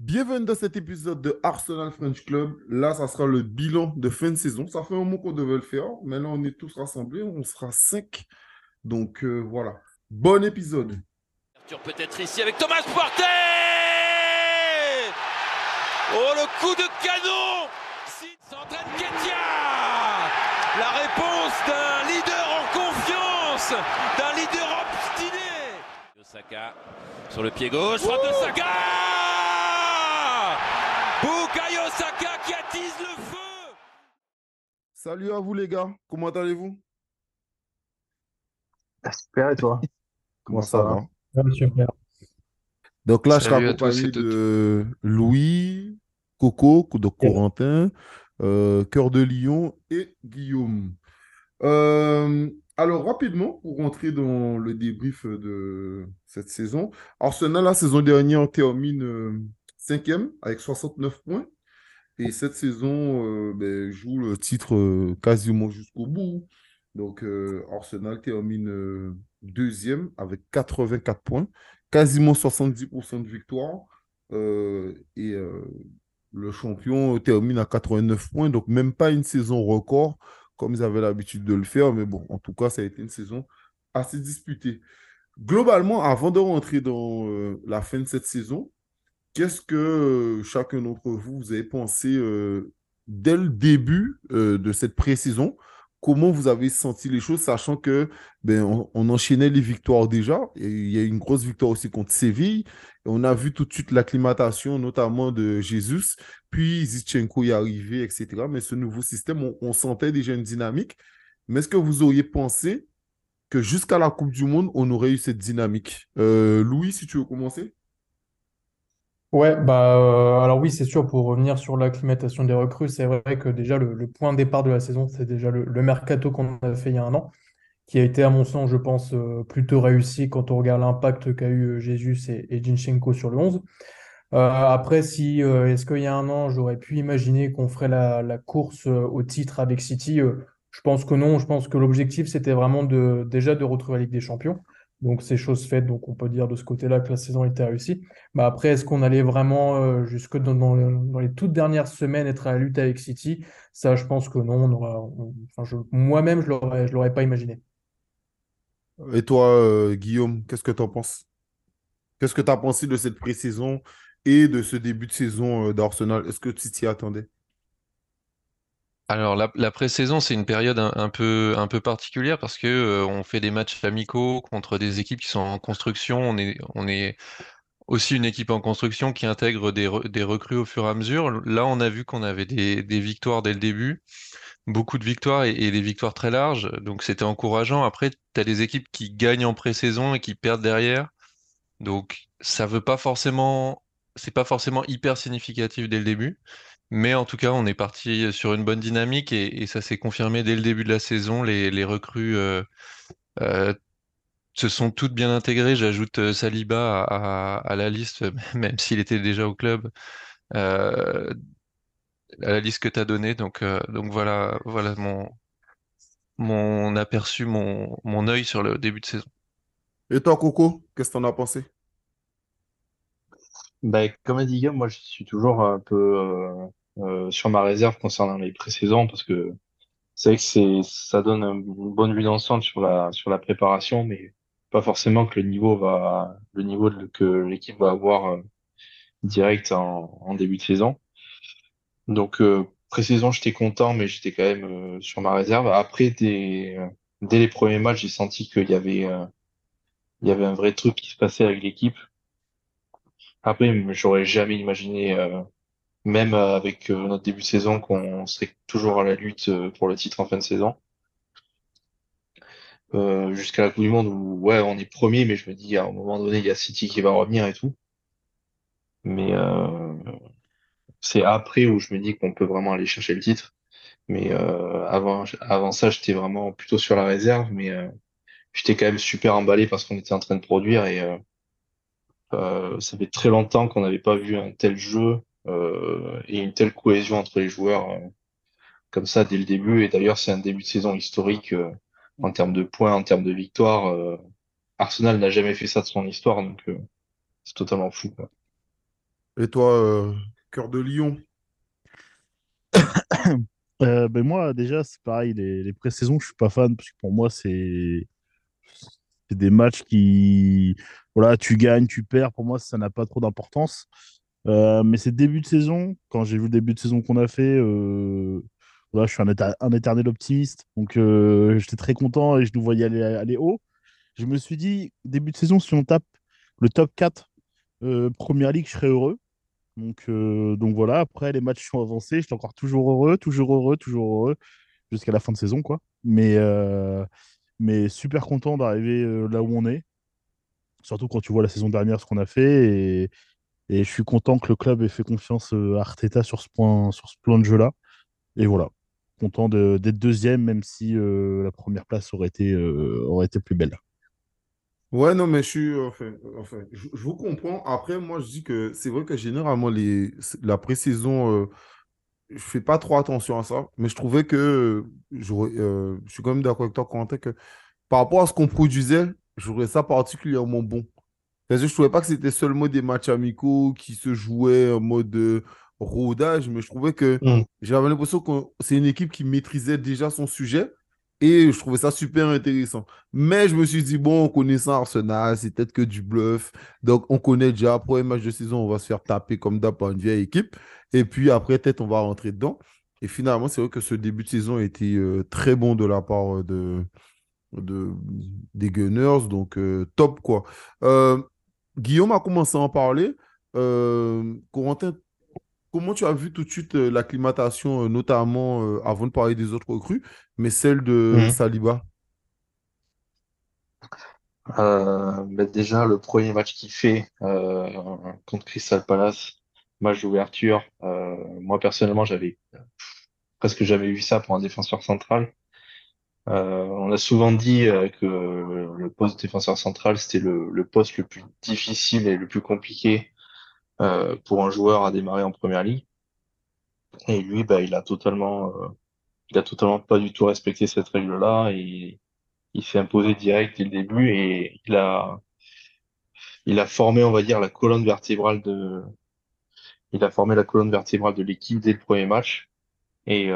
Bienvenue dans cet épisode de Arsenal French Club. Là, ça sera le bilan de fin de saison. Ça fait un moment qu'on devait le faire. Maintenant, on est tous rassemblés. On sera cinq. Donc euh, voilà. Bon épisode. Peut-être ici avec Thomas Partey Oh, le coup de canon s'entraîne Ketia La réponse d'un leader en confiance, d'un leader obstiné. Osaka sur le pied gauche, frappe de Saka Bukayo Saka qui attise le feu Salut à vous les gars, comment allez-vous? Super et toi? Comment ça va? Super. Donc là, je Salut tous accompagné de Louis, Coco, de Corentin, euh, Cœur de Lion et Guillaume. Euh, alors, rapidement, pour rentrer dans le débrief de cette saison, Arsenal, la saison dernière, termine euh, cinquième avec 69 points. Et cette saison, euh, ben, joue le titre euh, quasiment jusqu'au bout. Donc, euh, Arsenal termine deuxième avec 84 points, quasiment 70% de victoire. Et le champion termine à 89 points, donc même pas une saison record comme ils avaient l'habitude de le faire. Mais bon, en tout cas, ça a été une saison assez disputée. Globalement, avant de rentrer dans la fin de cette saison, qu'est-ce que euh, chacun d'entre vous, vous avez pensé euh, dès le début euh, de cette pré-saison? Comment vous avez senti les choses, sachant que ben, on, enchaînait les victoires déjà. Il y a eu une grosse victoire aussi contre Séville. On a vu tout de suite l'acclimatation, notamment de Jesus. Puis Zichenko est arrivé, etc. Mais ce nouveau système, on, sentait déjà une dynamique. Mais est-ce que vous auriez pensé que jusqu'à la Coupe du Monde, on aurait eu cette dynamique? Louis, si tu veux commencer. Ouais, bah euh, alors oui, c'est sûr, pour revenir sur l'acclimatation des recrues, c'est vrai que déjà le, point de départ de la saison, c'est déjà le, mercato qu'on a fait il y a un an, qui a été, à mon sens, je pense, euh, plutôt réussi quand on regarde l'impact qu'a eu euh, Jesus et, et Zinchenko sur le 11. Euh, après, si est-ce qu'il y a un an, j'aurais pu imaginer qu'on ferait la, la course au titre avec City? je pense que non. Je pense que l'objectif, c'était vraiment déjà de retrouver la Ligue des Champions. Donc c'est chose faite. Donc on peut dire de ce côté-là que la saison était réussie. Mais après, est-ce qu'on allait vraiment euh, jusque dans, dans le- dans les toutes dernières semaines être à la lutte avec City? Ça, je pense que non. Moi-même, je l'aurais, je l'aurais pas imaginé. Et toi, euh, Guillaume, qu'est-ce que tu en penses? Qu'est-ce que tu as pensé de cette pré-saison et de ce début de saison euh, d'Arsenal? Est-ce que tu t'y attendais? Alors la, pré-saison, c'est une période un, peu, particulière parce que euh, on fait des matchs amicaux contre des équipes qui sont en construction. On est, aussi une équipe en construction qui intègre des, re- des recrues au fur et à mesure. Là, on a vu qu'on avait des, victoires dès le début, beaucoup de victoires et, des victoires très larges. Donc c'était encourageant. Après, tu as des équipes qui gagnent en pré-saison et qui perdent derrière. Donc ça veut pas forcément, c'est pas forcément hyper significatif dès le début. Mais en tout cas, on est parti sur une bonne dynamique et, ça s'est confirmé dès le début de la saison. Les, recrues euh, euh, se sont toutes bien intégrées. J'ajoute euh, Saliba à, la liste, même s'il était déjà au club, à la liste que tu as donnée. Donc, donc voilà, voilà mon, mon aperçu, mon, mon œil sur le début de saison. Et toi, Coco, qu'est-ce que tu en as pensé? Bah, comme a dit Guillaume, moi je suis toujours un peu euh, euh, sur ma réserve concernant les pré-saisons parce que c'est vrai que c'est ça donne un- une bonne vue d'ensemble sur la sur la préparation, mais pas forcément que le niveau va le niveau que l'équipe va avoir euh, direct en, en début de saison. Donc euh, pré-saison, j'étais content, mais j'étais quand même euh, sur ma réserve. Après, dès, dès les premiers matchs, j'ai senti qu'il y avait euh, il y avait un vrai truc qui se passait avec l'équipe. Après, j'aurais jamais imaginé, euh, même euh, avec euh, notre début de saison, qu'on serait toujours à la lutte euh, pour le titre en fin de saison. Euh, jusqu'à la Coupe du Monde où, ouais, on est premier, mais je me dis, à un moment donné, il y a City qui va revenir et tout. Mais c'est après où je me dis qu'on peut vraiment aller chercher le titre. Mais avant, avant ça, j'étais vraiment plutôt sur la réserve, mais j'étais quand même super emballé parce qu'on était en train de produire et euh, ça fait très longtemps qu'on n'avait pas vu un tel jeu euh, et une telle cohésion entre les joueurs euh, comme ça dès le début. Et d'ailleurs, c'est un début de saison historique euh, en termes de points, en termes de victoires. euh, Arsenal n'a jamais fait ça de son histoire, donc euh, c'est totalement fou, quoi. Et toi, euh, Cœur de Lion? Euh, ben moi, déjà, c'est pareil, les, les pré-saisons, je suis pas fan, parce que pour moi, c'est c'est des matchs qui, voilà, tu gagnes, tu perds, pour moi, ça n'a pas trop d'importance. Euh, mais c'est début de saison, quand j'ai vu le début de saison qu'on a fait, euh, voilà, je suis un, éternel optimiste, donc euh, j'étais très content et je nous voyais aller, aller haut. Je me suis dit, début de saison, si on tape le top 4 euh, Première Ligue, je serais heureux. Donc, donc voilà, après les matchs sont avancés, j'étais encore toujours heureux, toujours heureux, toujours heureux, jusqu'à la fin de saison, quoi. Mais, mais super content d'arriver là où on est, surtout quand tu vois la saison dernière ce qu'on a fait. Et, je suis content que le club ait fait confiance euh, à Arteta sur ce plan de jeu-là. Et voilà, content d'être deuxième, même si euh, la première place aurait été, euh, aurait été plus belle. Ouais, non, mais je suis. Enfin, je, vous comprends. Après, moi, je dis que c'est vrai que généralement, les, la pré-saison, euh, je fais pas trop attention à ça. Mais je trouvais que. euh, je suis quand même d'accord avec toi, Quentin, que par rapport à ce qu'on produisait, je trouvais ça particulièrement bon. Parce que je trouvais pas que c'était seulement des matchs amicaux qui se jouaient en mode euh, rodage, mais je trouvais que Mm. j'avais l'impression que c'est une équipe qui maîtrisait déjà son sujet et je trouvais ça super intéressant. Mais je me suis dit, bon, en connaissant Arsenal, c'est peut-être que du bluff. Donc, on connaît déjà, premier match de saison, on va se faire taper comme d'hab par une vieille équipe. Et puis après, peut-être on va rentrer dedans. Et finalement, c'est vrai que ce début de saison a été euh, très bon de la part euh, de, de, des Gunners. Donc, euh, top, quoi. Euh, Guillaume a commencé à en parler. Euh, Corentin, comment tu as vu tout de suite euh, l'acclimatation, euh, notamment euh, avant de parler des autres recrues, mais celle de Mm. Saliba? Euh, bah, déjà, le premier match qu'il fait euh, contre Crystal Palace, match d'ouverture, euh, moi personnellement, j'avais presque jamais vu ça pour un défenseur central. Euh, on a souvent dit euh, que le poste défenseur central, c'était le, poste le plus difficile et le plus compliqué euh, pour un joueur à démarrer en première ligue. Et lui, bah, il a totalement, il a totalement pas du tout respecté cette règle-là et il s'est imposé direct dès le début et il a, il a formé, on va dire, la colonne vertébrale de, il a formé la colonne vertébrale de l'équipe dès le premier match. Et,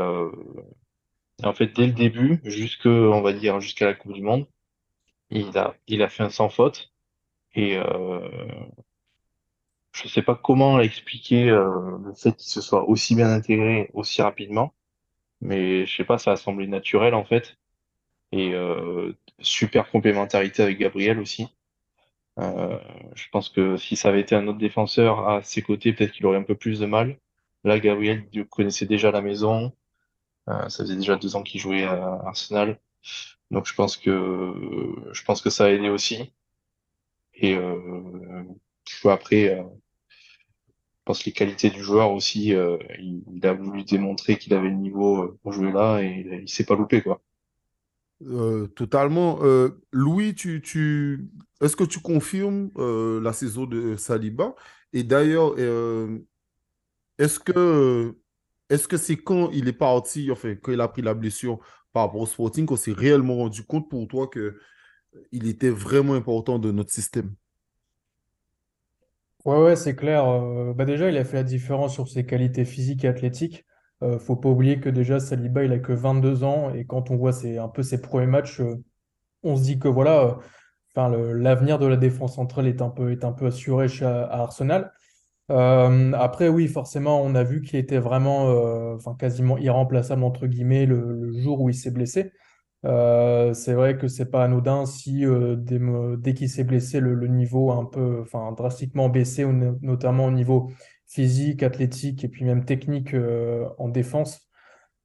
en fait, dès le début, jusque, on va dire, jusqu'à la Coupe du Monde, il a, il a fait un sans faute. Et euh, je sais pas comment expliquer euh, le fait qu'il se soit aussi bien intégré aussi rapidement, mais je sais pas, ça a semblé naturel en fait. Et euh, super complémentarité avec Gabriel aussi. Euh, je pense que si ça avait été un autre défenseur à ses côtés, peut-être qu'il aurait un peu plus de mal. Là, Gabriel connaissait déjà la maison. Euh, ça faisait déjà deux ans qu'il jouait à Arsenal. Donc je pense que je pense que ça a aidé aussi. Et euh, après, euh, je pense que les qualités du joueur aussi, il, a voulu démontrer qu'il avait le niveau pour jouer là et il, il s'est pas loupé quoi. Totalement. Louis, tu, tu... est-ce que tu confirmes la saison de Saliba? Et d'ailleurs, est-ce que est-ce que c'est quand il est parti, enfin, quand il a pris la blessure par rapport au Sporting, qu'on s'est réellement rendu compte pour toi que il était vraiment important de notre système? Ouais, ouais, c'est clair. Euh, bah déjà, il a fait la différence sur ses qualités physiques et athlétiques. Euh, faut pas oublier que déjà, Saliba, il a que 22 ans. Et quand on voit un peu ses premiers matchs, euh, on se dit que voilà, euh, l'avenir de la défense centrale est un peu, est un peu assuré à Arsenal. Euh, après, oui, forcément, on a vu qu'il était vraiment, euh, enfin, quasiment irremplaçable, entre guillemets, le, jour où il s'est blessé. Euh, c'est vrai que c'est pas anodin si dès, dès qu'il s'est blessé, le, niveau a un peu, enfin, drastiquement baissé, notamment au niveau physique, athlétique et puis même technique en défense.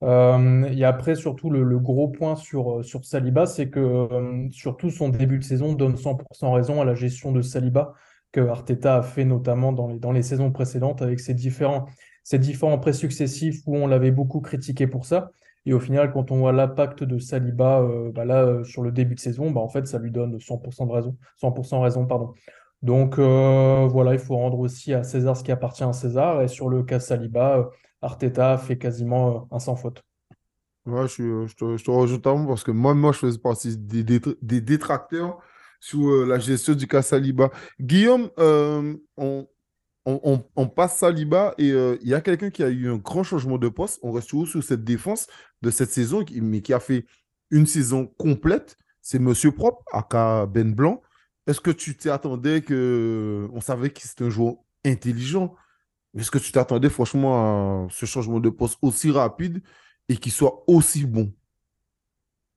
Et après, surtout, le, le gros point sur, sur Saliba, c'est que surtout son début de saison donne 100% raison à la gestion de Saliba que Arteta a fait notamment dans les, dans les saisons précédentes avec ses différents, ses différents prêts successifs où on l'avait beaucoup critiqué pour ça. Et au final, quand on voit l'impact de Saliba euh, bah là, euh, sur le début de saison, bah en fait, ça lui donne 100% de raison, 100% raison, pardon. Donc euh, voilà, il faut rendre aussi à César ce qui appartient à César. Et sur le cas Saliba, Arteta fait quasiment un sans faute. Ouais, je, je te, je te rejoins parce que moi, moi, je faisais partie des, des détracteurs sur euh, la gestion du cas Saliba. Guillaume, euh, on, on, on- passe Saliba et euh, il y a quelqu'un qui a eu un grand changement de poste. On reste toujours sur cette défense de cette saison, mais qui a fait une saison complète. C'est Monsieur Propre, aka Ben Blanc. Est-ce que tu t'attendais que... On savait que c'était un joueur intelligent? Est-ce que tu t'attendais franchement à ce changement de poste aussi rapide et qu'il soit aussi bon?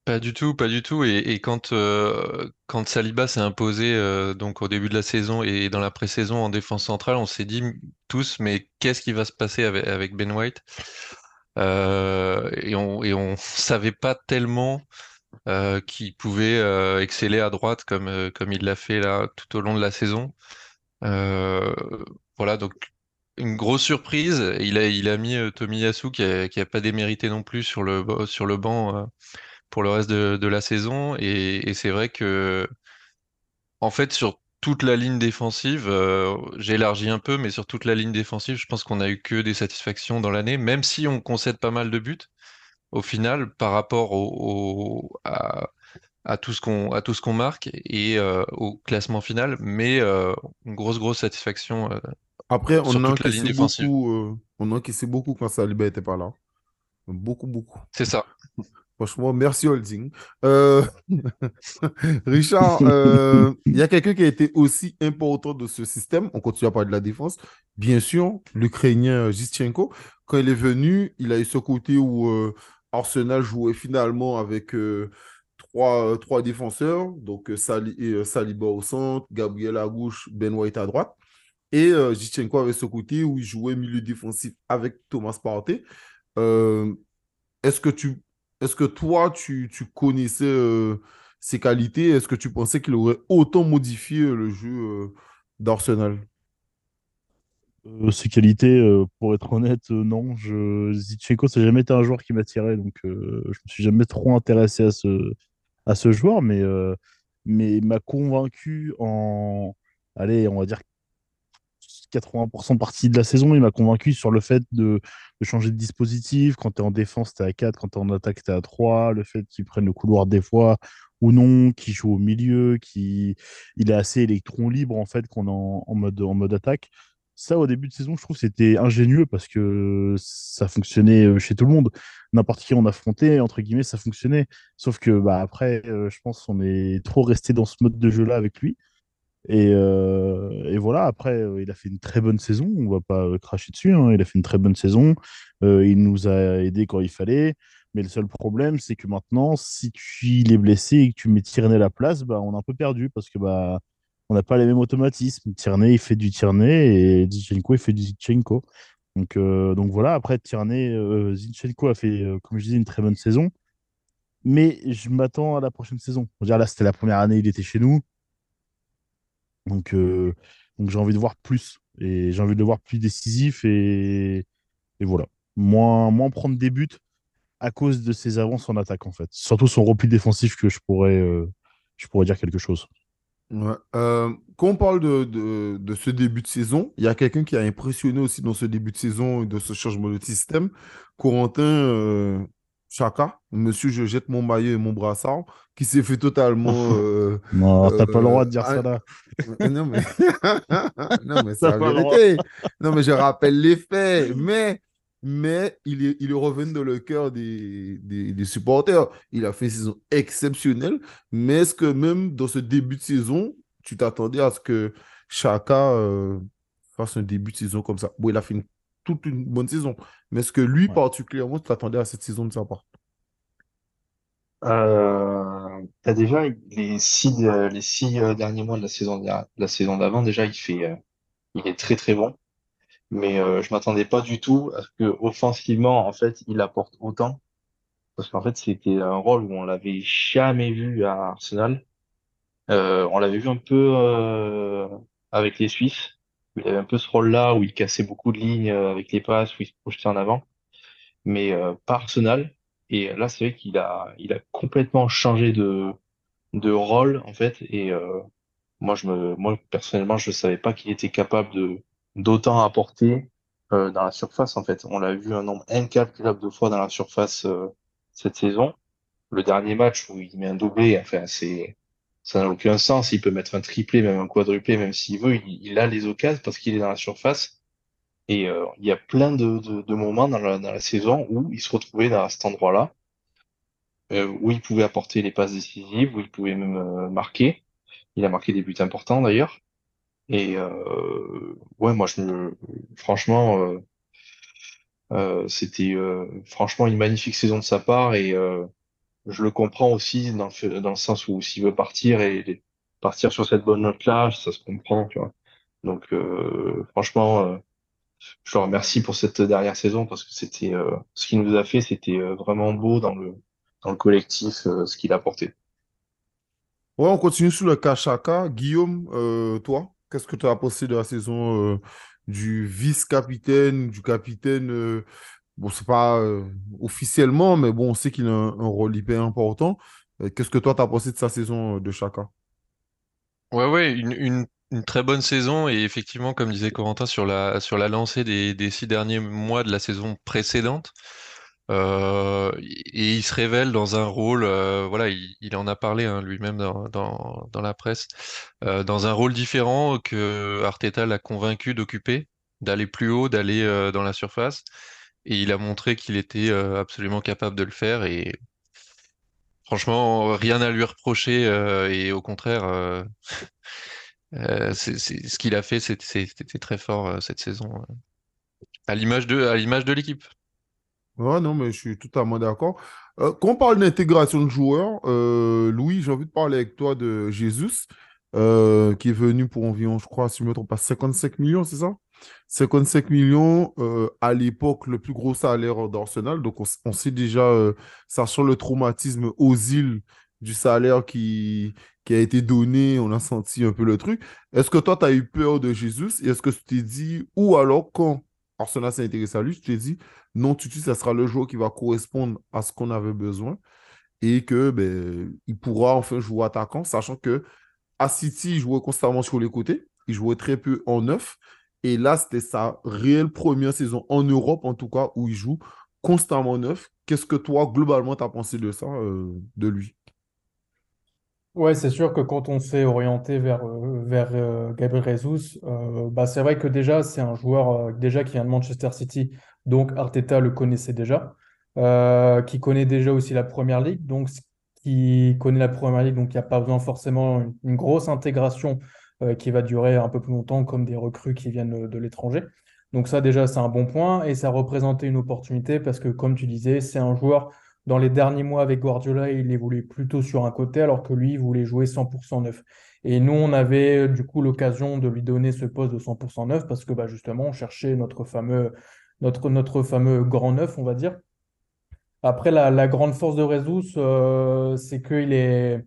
Pas du tout, pas du tout. Et, quand, euh, quand Saliba s'est imposé euh, donc au début de la saison et dans la pré-saison en défense centrale, on s'est dit tous, mais qu'est-ce qui va se passer avec, Ben White? Euh, et on et on savait pas tellement qu'il pouvait exceller à droite comme comme il l'a fait là tout au long de la saison. Voilà, donc une grosse surprise. Il a il a mis Tomiyasu qui qui a pas démérité non plus sur le sur le banc pour le reste de, de la saison. Et, et c'est vrai que, en fait, sur toute la ligne défensive, euh, j'élargis un peu, mais sur toute la ligne défensive, je pense qu'on a eu que des satisfactions dans l'année, même si on concède pas mal de buts. Au final, par rapport au, au- à, à tout ce qu'on à tout ce qu'on marque et euh, au classement final, mais euh, une grosse grosse satisfaction euh, Après, on a encaissé beaucoup, on a encaissé beaucoup quand Saliba n'était pas là. Beaucoup, beaucoup. C'est ça. Franchement, merci Holding. Euh, Richard, euh, il y a quelqu'un qui a été aussi important de ce système. On continue à parler de la défense. Bien sûr, l'Ukrainien Zinchenko. Quand il est venu, il a eu ce côté où euh, Arsenal jouait finalement avec trois, trois défenseurs. Donc Sali- Saliba au centre, Gabriel à gauche, Ben White à droite. Et Zinchenko avait ce côté où il jouait milieu défensif avec Thomas Partey. Est-ce que tu, est-ce que toi, tu, connaissais euh, ses qualités? Est-ce que tu pensais qu'il aurait autant modifié euh, le jeu euh, d'Arsenal? Euh, ses qualités, euh, pour être honnête, euh, non. Je... Ça n'a jamais été un joueur qui m'attirait, donc euh, je me suis jamais trop intéressé à ce, joueur, mais, euh, mais il m'a convaincu en, allez, on va dire 80% partie de la saison. Il m'a convaincu sur le fait de, changer de dispositif. Quand tu es en défense, tu es à 4, quand tu es en attaque, tu es à 3. Le fait qu'il prenne le couloir des fois ou non, qu'il joue au milieu, qu'il il est assez électron libre en fait qu'on est en, en mode, en mode attaque. Ça, au début de saison, je trouve c'était ingénieux parce que ça fonctionnait euh, chez tout le monde. N'importe qui on affrontait, entre guillemets, ça fonctionnait. Sauf que bah, après, euh, je pense qu'on est trop resté dans ce mode de jeu-là avec lui. Et, euh, et voilà, après, euh, il a fait une très bonne saison. On va pas euh, cracher dessus. hein. Il a fait une très bonne saison. Il nous a aidés quand il fallait. Mais le seul problème, c'est que maintenant, si tu, il est blessé et que tu mets Tierney à la place, bah, on est un peu perdu parce que bah, on n'a pas les mêmes automatismes. Tierney, il fait du Tierney et Zinchenko, il fait du Zinchenko. Donc, voilà, après, Tierney, Zinchenko a fait, comme je disais, une très bonne saison. Mais je m'attends à la prochaine saison. On dire, là, c'était la première année, il était chez nous. Donc, euh, donc j'ai envie de voir plus. Et j'ai envie de le voir plus décisif. Et, et voilà. Moins, moins prendre des buts à cause de ses avances en attaque, en fait. Surtout son repli défensif que je pourrais, euh, je pourrais dire quelque chose. Euh, quand on parle de, de, de ce début de saison, il y a quelqu'un qui a impressionné aussi dans ce début de saison et de ce changement de système. Corentin Chaka, monsieur, je jette mon maillot et mon brassard, qui s'est fait totalement. euh, Non, t'as pas le droit euh, de dire ça là. non, mais, non, mais c'est la droit. vérité. Non, mais je rappelle les faits. Mais, mais il est, il est revenu dans le cœur des, des, des supporters. Il a fait une saison exceptionnelle. Mais est-ce que même dans ce début de saison, tu t'attendais à ce que Chaka euh, fasse un début de saison comme ça? Bon, il a fait une- toute une bonne saison. Mais est-ce que lui, Ouais. particulièrement, tu t'attendais à cette saison de sa part? Euh, déjà les six, euh, les six euh, derniers mois de la saison, de la saison d'avant, déjà, il fait, il est très très bon. Mais euh, je m'attendais pas du tout à ce que offensivement, en fait, il apporte autant. Parce qu'en fait, c'était un rôle où on l'avait jamais vu à Arsenal. Euh, on l'avait vu un peu euh, avec les Suisses. Il avait un peu ce rôle-là où il cassait beaucoup de lignes euh, avec les passes, où il se projetait en avant. Mais euh, pas Arsenal. Et là, c'est vrai qu'il a, il a complètement changé de, rôle, en fait. Et euh, moi, je me, moi, personnellement, je savais pas qu'il était capable d'autant apporter euh, dans la surface, en fait. On l'a vu un nombre incalculable de fois dans la surface euh, cette saison. Le dernier match où il met un doublé, enfin, c'est ça n'a aucun sens. Il peut mettre un triplé, même un quadruplé, même s'il veut. Il, a les occasions parce qu'il est dans la surface. Et euh, il y a plein de, de, de moments dans la, dans la saison où il se retrouvait dans cet endroit-là, euh, où il pouvait apporter les passes décisives, où il pouvait même euh, marquer. Il a marqué des buts importants d'ailleurs. Et euh, ouais, moi, je me, franchement, euh, c'était franchement une magnifique saison de sa part et je le comprends aussi dans le, sens où s'il veut partir et partir sur cette bonne note-là, ça se comprend, tu vois. Donc euh, franchement, euh, je le remercie pour cette dernière saison parce que c'était euh, ce qu'il nous a fait, c'était euh, vraiment beau dans le dans le collectif, euh, ce qu'il a apporté. Ouais, on continue sur le cas Chaka. Guillaume, euh, toi, qu'est-ce que tu as pensé de la saison du vice-capitaine, du capitaine Bon, c'est pas euh, officiellement, mais bon, on sait qu'il a un, rôle hyper important. Euh, qu'est-ce que toi, tu as pensé de sa saison euh, de Chaka? Ouais, ouais, une, très bonne saison et effectivement, comme disait Corentin, sur la, sur la lancée des, des six derniers mois de la saison précédente, et il se révèle dans un rôle, voilà, il, en a parlé hein, lui-même dans, dans, dans la presse, dans un rôle différent que Arteta l'a convaincu d'occuper, d'aller plus haut, d'aller dans la surface, et il a montré qu'il était euh, absolument capable de le faire et franchement, rien à lui reprocher euh, et au contraire. euh, ce qu'il a fait, c'était très fort cette saison, à l'image de, à l'image de l'équipe. Ouais, non, mais je suis totalement d'accord. Quand on parle d'intégration de joueurs, Louis, j'ai envie de parler avec toi de Jesus, euh, qui est venu pour environ, je crois, si je me trompe pas, 55 millions, c'est ça? 55 millions, euh, à l'époque, le plus gros salaire d'Arsenal. Donc, on, on sait déjà, euh, sachant le traumatisme aux îles du salaire qui, qui a été donné, on a senti un peu le truc. Est-ce que toi, tu as eu peur de Jesus et est-ce que tu t'es dit, ou alors, quand Arsenal s'est intéressé à lui, tu t'es dit, non, Tutu, ça sera le joueur qui va correspondre à ce qu'on avait besoin et que ben, il pourra enfin jouer attaquant, sachant que à City, il jouait constamment sur les côtés, il jouait très peu en neuf. Et là, c'était sa réelle première saison en Europe, en tout cas, où il joue constamment en neuf. Qu'est-ce que toi, globalement, tu as pensé de ça, euh, de lui? Ouais, c'est sûr que quand on s'est orienté vers, euh, vers euh, Gabriel Jesus, bah, c'est vrai que déjà, c'est un joueur déjà qui vient de Manchester City, donc Arteta le connaissait déjà, qui connaît déjà aussi la Première Ligue, donc qui connaît la Première Ligue, donc il n'y a pas besoin forcément une, grosse intégration qui va durer un peu plus longtemps, comme des recrues qui viennent de, de l'étranger. Donc ça, déjà, c'est un bon point, et ça représentait une opportunité parce que, comme tu disais, c'est un joueur dans les derniers mois avec Guardiola, il évoluait plutôt sur un côté, alors que lui, il voulait jouer 100% neuf. Et nous, on avait euh, du coup l'occasion de lui donner ce poste de 100% neuf parce que bah, justement, on cherchait notre fameux, notre, notre fameux grand neuf, on va dire. Après, la, la grande force de euh, c'est qu'il est,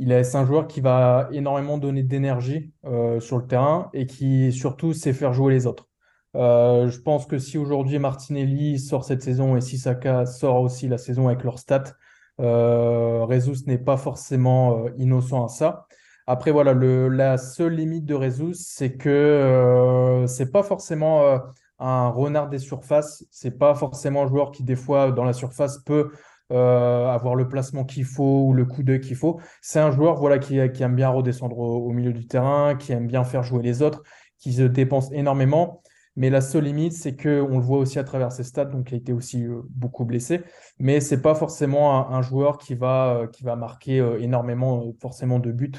il est, c'est un joueur qui va énormément donner d'énergie euh, sur le terrain et qui surtout sait faire jouer les autres. Euh, je pense que si aujourd'hui Martinelli sort cette saison et si Saka sort aussi la saison avec leurs stats, euh, Jesus n'est pas forcément euh, innocent à ça. Après, voilà, la seule limite de Jesus, c'est que c'est pas forcément un renard des surfaces. C'est pas forcément un joueur qui, des fois, dans la surface, peut euh, avoir le placement qu'il faut ou le coup d'œil qu'il faut. C'est un joueur voilà, qui, aime bien redescendre au, milieu du terrain, qui aime bien faire jouer les autres, qui se dépense énormément. Mais la seule limite, c'est que on le voit aussi à travers ses stats, donc il a été aussi euh, beaucoup blessé. Mais c'est pas forcément un, joueur qui va, euh, qui va marquer énormément forcément de buts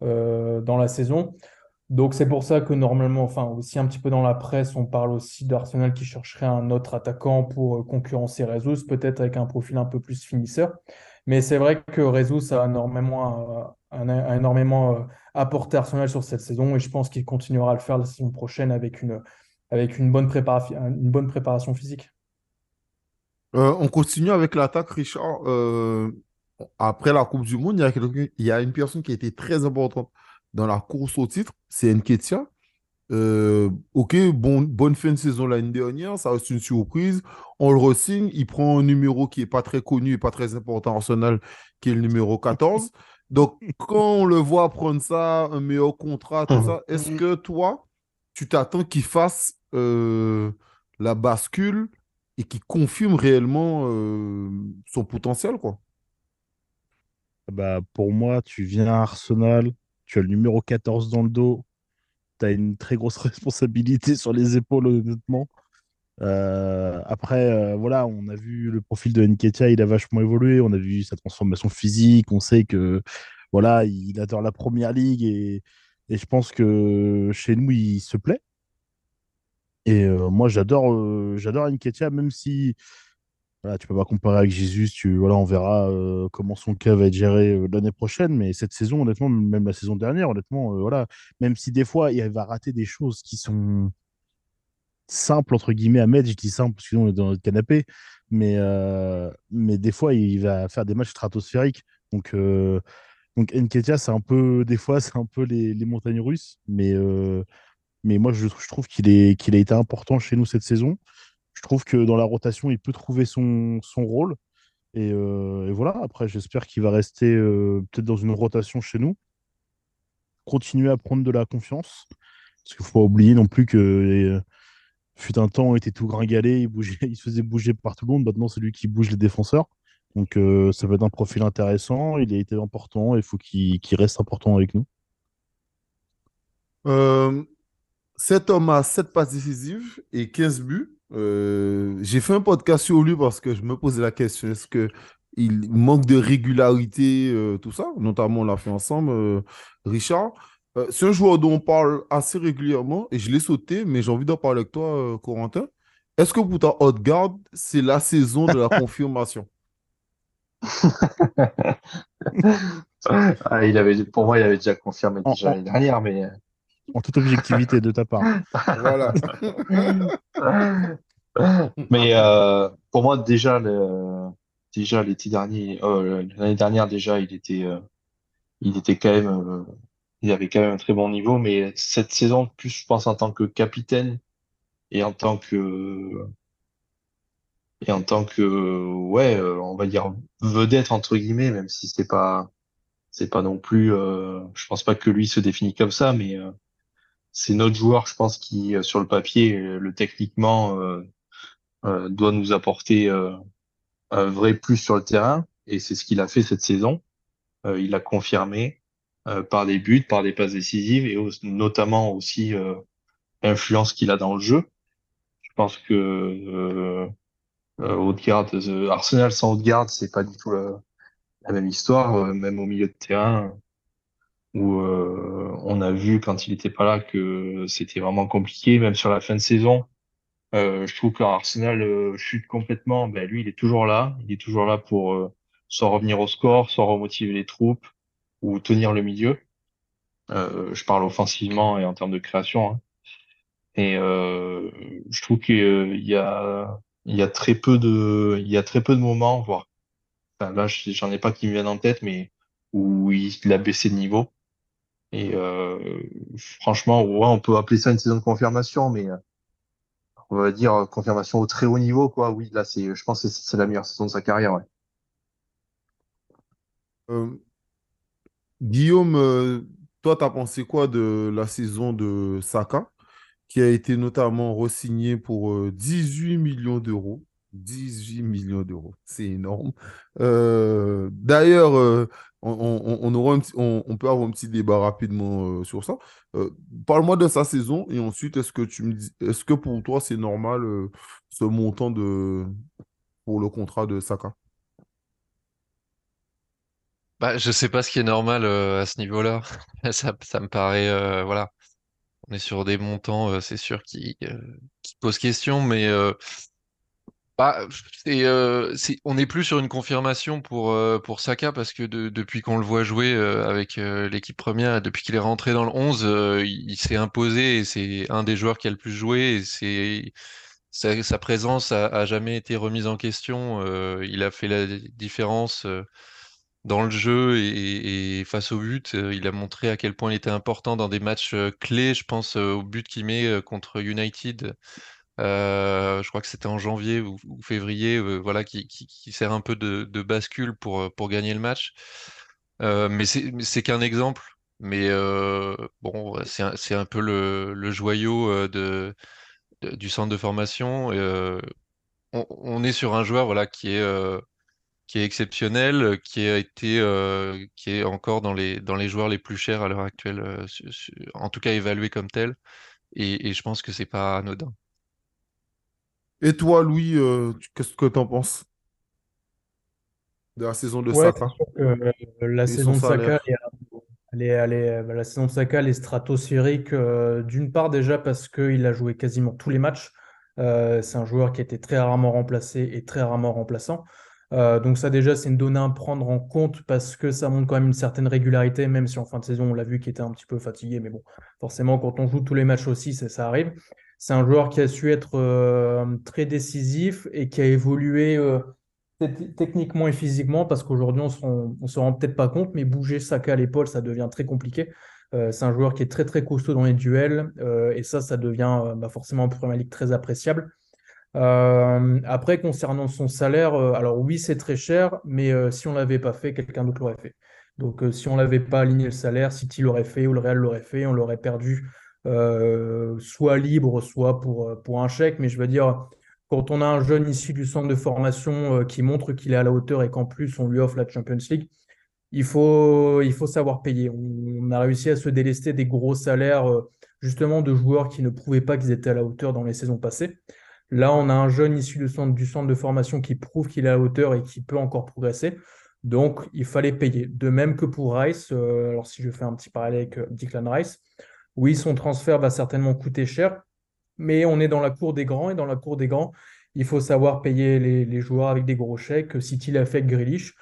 dans la saison. Donc c'est pour ça que normalement, enfin aussi un petit peu dans la presse, on parle aussi d'Arsenal qui chercherait un autre attaquant pour euh, concurrencer Jesus, peut-être avec un profil un peu plus finisseur. Mais c'est vrai que Jesus a énormément, euh, a énormément euh, apporté Arsenal sur cette saison et je pense qu'il continuera à le faire la saison prochaine avec une, avec une bonne préparation, une bonne préparation physique. On continue avec l'attaque, Richard. Après la Coupe du Monde, il y a il y a une personne qui a été très importante dans la course au titre, c'est Nketiah. Euh, ok, bon, bonne fin de saison l'année dernière, ça reste une surprise. On le re-signe, il prend un numéro qui n'est pas très connu et pas très important à Arsenal, qui est le numéro 14. Donc, quand on le voit prendre ça, un meilleur contrat, tout ça, est-ce que toi, tu t'attends qu'il fasse euh, la bascule et qu'il confirme réellement euh, son potentiel, quoi? Bah, pour moi, tu viens à Arsenal, tu as le numéro 14 dans le dos, tu as une très grosse responsabilité sur les épaules, honnêtement. Euh, après, euh, voilà, on a vu le profil de Nketiah, il a vachement évolué, on a vu sa transformation physique, on sait que voilà, il adore la première ligue et, et je pense que chez nous, il se plaît. Et euh, moi, j'adore j'adore Nketiah, même si voilà, tu peux pas comparer avec Jésus. Voilà, on verra euh, comment son cas va être géré euh, l'année prochaine. Mais cette saison, honnêtement, même la saison dernière, honnêtement, euh, voilà, même si des fois, il va rater des choses qui sont simples, entre guillemets, à mettre, je dis simple parce que nous, on est dans notre canapé, mais, mais des fois, il va faire des matchs stratosphériques. Donc, donc Nketiah, c'est un peu, des fois, c'est un peu les, montagnes russes. Mais, mais moi, je, je trouve qu'il est, qu'il a été important chez nous cette saison. Je trouve que dans la rotation, il peut trouver son, son rôle. Et, euh, voilà, après, j'espère qu'il va rester euh, peut-être dans une rotation chez nous, continuer à prendre de la confiance. Parce qu'il ne faut pas oublier non plus que euh, fut un temps, il était tout gringalé, il, bougeait, il se faisait bouger par tout le monde. Maintenant, c'est lui qui bouge les défenseurs. Donc, ça va être un profil intéressant. Il a été important. Il faut qu'il reste important avec nous. Cet homme a 7 passes décisives et 15 buts. Euh, j'ai fait un podcast sur lui parce que je me posais la question, est-ce que il manque de régularité, euh, tout ça? Notamment, on l'a fait ensemble, euh, Richard. C'est un joueur dont on parle assez régulièrement et je l'ai sauté, mais j'ai envie d'en parler avec toi, Corentin. Est-ce que pour ta haute garde, c'est la saison de la confirmation? Ah, il avait, pour moi, il avait déjà confirmé déjà l'année dernière, mais en toute objectivité de ta part. Voilà. mais euh, pour moi déjà le, déjà l'été dernier, euh, l'année dernière déjà, il était, euh, il était quand même, euh, il avait quand même un très bon niveau, mais cette saison, plus je pense en tant que capitaine et en tant que et en tant que ouais, on va dire vedette entre guillemets, même si c'est pas c'est pas non plus, euh, je pense pas que lui se définit comme ça, mais euh, c'est notre joueur, je pense, qui, euh, sur le papier, euh, le techniquement, euh, doit nous apporter un vrai plus sur le terrain. Et c'est ce qu'il a fait cette saison. Il a confirmé par des buts, par des passes décisives et notamment aussi l'influence qu'il a dans le jeu. Je pense que euh, Arsenal sans Odegaard, c'est pas du tout la, la même histoire. Même au milieu de terrain, où euh, on a vu quand il était pas là que c'était vraiment compliqué, même sur la fin de saison. Euh, je trouve que Arsenal euh, chute complètement. Ben, lui, il est toujours là. Il est toujours là pour soit revenir au score, soit remotiver les troupes ou tenir le milieu. Je parle offensivement et en termes de création. hein. Et je trouve qu'il y a y a très peu de moments, voire là je- j'en ai pas qui me viennent en tête, mais où il a baissé de niveau. Et euh, franchement, on peut appeler ça une saison de confirmation, mais euh, on va dire euh, confirmation au très haut niveau, quoi. Oui, là, c'est, je pense que c'est la meilleure saison de sa carrière, Guillaume, toi, tu as pensé quoi de la saison de Saka, qui a été notamment re-signé pour euh, 18 millions d'euros? 18 millions d'euros, c'est énorme. Euh, d'ailleurs, euh, on, aura on, peut avoir un petit débat rapidement euh, sur ça. Parle-moi de sa saison et ensuite, est-ce que tu me dis, est-ce que pour toi, c'est normal ce montant de, pour le contrat de Saka? Bah, je sais pas ce qui est normal à ce niveau-là. Ça, ça me paraît, voilà, on est sur des montants, c'est sûr, qui, qui posent question, mais bah, euh, on n'est plus sur une confirmation pour, euh, pour Saka parce que de- depuis qu'on le voit jouer euh, avec l'équipe première, depuis qu'il est rentré dans le 11, euh, il, s'est imposé et c'est un des joueurs qui a le plus joué sa, présence a, jamais été remise en question. il a fait la différence. dans le jeu et, et face au but, il a montré à quel point il était important dans des matchs clés. Je pense au but qu'il met contre United. Euh, je crois que c'était en janvier ou, février, euh, voilà, qui, sert un peu de, bascule pour, euh, pour gagner le match. Mais c'est qu'un exemple. Mais bon, c'est un, peu le, joyau du centre de formation. On, est sur un joueur voilà, qui est, exceptionnel, qui a été, qui est encore dans les, joueurs les plus chers à l'heure actuelle, en tout cas évalué comme tel. Et, et je pense que c'est pas anodin. Et toi, Louis, euh, qu'est-ce que tu en penses de la saison de Ouais, Saka? que euh, la et saison de Saka, elle est, elle bah, la saison de Saka, elle est stratosphérique. euh, d'une part, déjà parce qu'il a joué quasiment tous les matchs. Euh, c'est un joueur qui a été très rarement remplacé et très rarement remplaçant. Euh, donc, ça, déjà, c'est une donnée à prendre en compte parce que ça montre quand même une certaine régularité, même si en fin de saison, on l'a vu qu'il était un petit peu fatigué. Mais bon, forcément, quand on joue tous les matchs aussi, ça, ça arrive. C'est un joueur qui a su être euh, très décisif et qui a évolué. euh, Techniquement et physiquement, parce qu'aujourd'hui, on on se rend peut-être pas compte, mais bouger Saka à l'épaule, ça devient très compliqué. Euh, c'est un joueur qui est très très costaud dans les duels, et ça, ça devient bah, forcément en Premier League très appréciable. Après, concernant son salaire, alors oui, c'est très cher, mais si on l'avait pas fait, quelqu'un d'autre l'aurait fait. Donc, si on l'avait pas aligné le salaire, City l'aurait fait ou le Real l'aurait fait, on l'aurait perdu euh, soit libre, soit pour, euh, pour un chèque. Mais je veux dire, quand on a un jeune issu du centre de formation euh, qui montre qu'il est à la hauteur et qu'en plus on lui offre la Champions League, il faut, savoir payer. On, a réussi à se délester des gros salaires justement de joueurs qui ne prouvaient pas qu'ils étaient à la hauteur dans les saisons passées. Là, on a un jeune issu du centre, de formation qui prouve qu'il est à la hauteur et qui peut encore progresser. Donc, il fallait payer. De même que pour Rice, alors si je fais un petit parallèle avec Declan Rice, oui, son transfert va certainement coûter cher, mais on est dans la cour des grands et dans la cour des grands, il faut savoir payer les, joueurs avec des gros chèques. City l'a fait avec Grealish.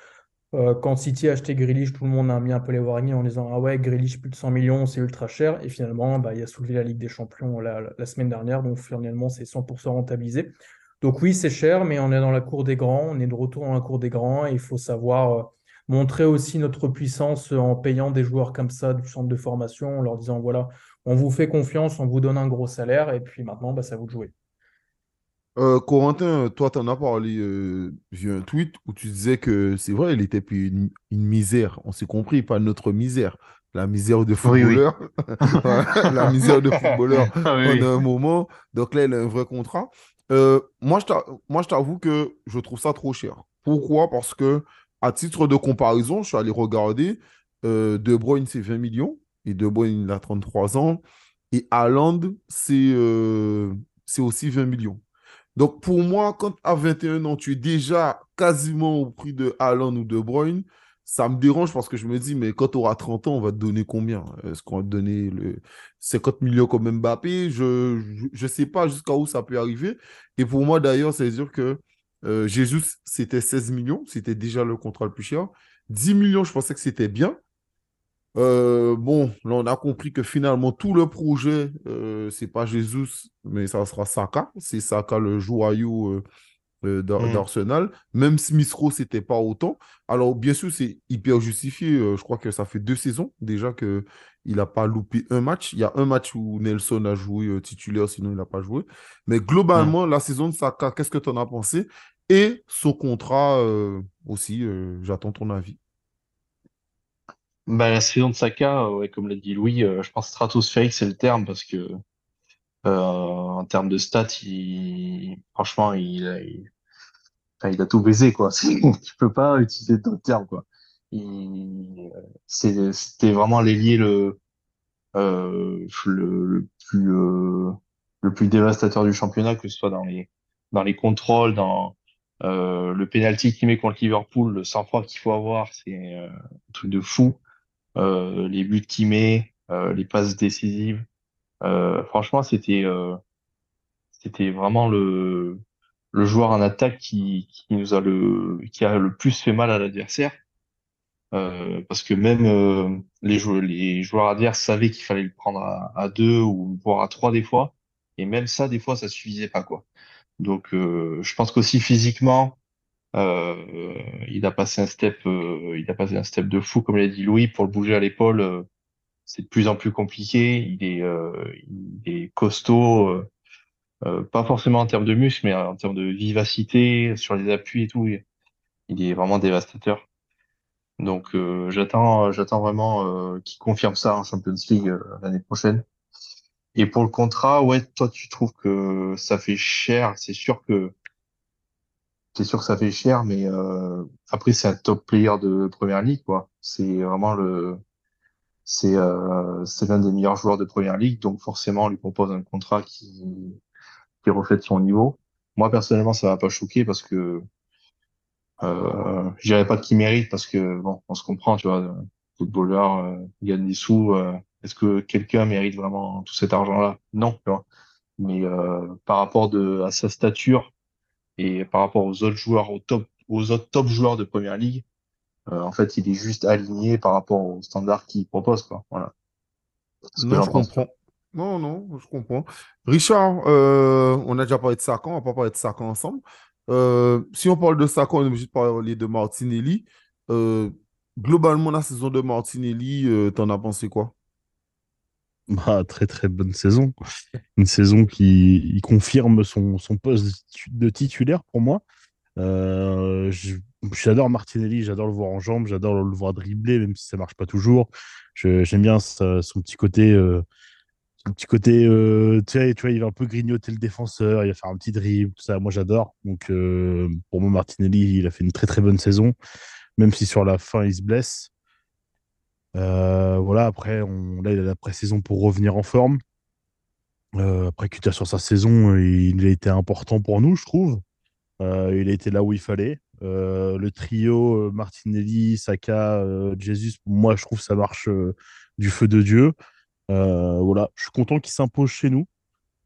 Euh, quand City a acheté Grealish, tout le monde a mis un peu les warnings en disant Ah ouais, Grealish, plus de 100 millions, c'est ultra cher. Et finalement, bah, il a soulevé la Ligue des Champions la semaine dernière, donc finalement, c'est 100% rentabilisé. Donc oui, c'est cher, mais on est dans la cour des grands, on est de retour dans la cour des grands, et il faut savoir euh, montrer aussi notre puissance en payant des joueurs comme ça du centre de formation, en leur disant Voilà, on vous fait confiance, on vous donne un gros salaire, et puis maintenant, bah, ça vous de jouer. Euh, Corentin, toi, tu en as parlé euh, via un tweet où tu disais que c'est vrai, il était puis une, une misère. On s'est compris, pas notre misère. La misère de Oui, oui. footballeur. La misère de footballeur Ah oui, en oui. un moment. Donc là, il a un vrai contrat. Euh, moi, je t'a- moi, je t'avoue que je trouve ça trop cher. Pourquoi? Parce que, à titre de comparaison, je suis allé regarder euh, De Bruyne, c'est 20 millions. Et De Bruyne, il a 33 ans. Et Haaland, c'est euh, aussi 20 millions. Donc, pour moi, quand à 21 ans, tu es déjà quasiment au prix de Haaland ou de Bruyne, ça me dérange parce que je me dis, mais quand tu auras 30 ans, on va te donner combien? Est-ce qu'on va te donner le 50 millions comme Mbappé? Je ne sais pas jusqu'à où ça peut arriver. Et pour moi, d'ailleurs, c'est dire que euh, Jesus, c'était 16 millions. C'était déjà le contrat le plus cher. 10 millions, je pensais que c'était bien. Euh, bon, là, on a compris que finalement, tout le projet, euh, c'est pas Jesus, mais ça sera Saka. C'est Saka, le joyau euh, euh, d'Ar- Mm. d'Arsenal. Même Smith Rowe, c'était pas autant. Alors, bien sûr, c'est hyper justifié. Je crois que ça fait deux saisons déjà que il n'a pas loupé un match. Il y a un match où Nelson a joué titulaire, sinon il n'a pas joué. Mais Mm. globalement, la saison de Saka, qu'est-ce que tu en as pensé? Et contrat euh, aussi, euh, j'attends ton avis. Bah, la saison de Saka, ouais, comme l'a dit Louis, euh, je pense stratosphérique, c'est le terme, parce que euh, en termes de stats, franchement, il, a- il... a tout baisé, quoi. Tu peux pas utiliser d'autres termes, quoi. C'était vraiment l'ailier le, euh, le, plus, euh, le plus dévastateur du championnat, que ce soit dans les, dans les contrôles, dans euh, le penalty qu'il met contre Liverpool, le sang-froid qu'il faut avoir, c'est euh, un truc de fou. Euh, les buts qu'il met, les passes décisives. Franchement, c'était vraiment le le joueur en attaque qui, qui nous a le qui a le plus fait mal à l'adversaire. Parce que même les joueurs les joueurs adverses savaient qu'il fallait le prendre à, à deux ou voire à trois des fois. Et même ça, des fois, ça suffisait pas quoi. Donc, euh, je pense qu'aussi physiquement, euh, il a passé un step, euh, il a passé un step de fou, comme l'a dit Louis, pour le bouger à l'épaule. euh, c'est de plus en plus compliqué. Il est, euh, il est costaud, pas forcément en termes de muscle, mais en termes de vivacité sur les appuis et tout. Il est vraiment dévastateur. Donc, j'attends, j'attends vraiment qu'il confirme ça en Champions League l'année prochaine. Et pour le contrat, ouais, toi, tu trouves que ça fait cher. C'est sûr que c'est sûr que ça fait cher, mais euh, après c'est un top player de Première Ligue, quoi. C'est vraiment le, c'est euh, c'est l'un des meilleurs joueurs de Première Ligue, donc forcément on lui propose un contrat qui qui reflète son niveau. Moi personnellement, ça va pas choquer parce que euh, je dirais pas qu'il mérite parce que bon, on se comprend, tu vois, footballeur, gagne des sous. euh, est-ce que quelqu'un mérite vraiment tout cet argent-là? Non, tu vois. Mais euh, par rapport de à sa stature et par rapport aux autres joueurs, au top, aux autres top joueurs de Première Ligue, euh, en fait, il est juste aligné par rapport aux standards qu'il propose, quoi. Voilà. Non, je pense. comprends. Non, non, je comprends. Richard, euh, on a déjà parlé de Sakan, on va pas parler de Sakan ensemble. Euh, si on parle de Sakan, on est obligé de parler de Martinelli. Globalement, la saison de Martinelli, t'en as pensé quoi? Bah, très très bonne saison. Une saison qui confirme son, son poste de titu- de titulaire pour moi. Euh, j'adore Martinelli, j'adore le voir en jambes, j'adore le voir dribbler, même si ça marche pas toujours. J'aime bien son petit côté, euh, petit côté euh, tu sais, tu vois, il va un peu grignoter le défenseur, il va faire un petit dribble, tout ça. Moi, j'adore. Donc, pour moi, Martinelli, il a fait une très très bonne saison, même si sur la fin, il se blesse. Euh, voilà, après, on, là, il a la pré-saison pour revenir en forme. Euh, après Cutter sur sa saison, il a été important pour nous, je trouve. Euh, il a été là où il fallait. Le trio Martinelli, Saka, euh, Jesus, moi, je trouve ça marche du feu de Dieu. Voilà, je suis content qu'il s'impose chez nous,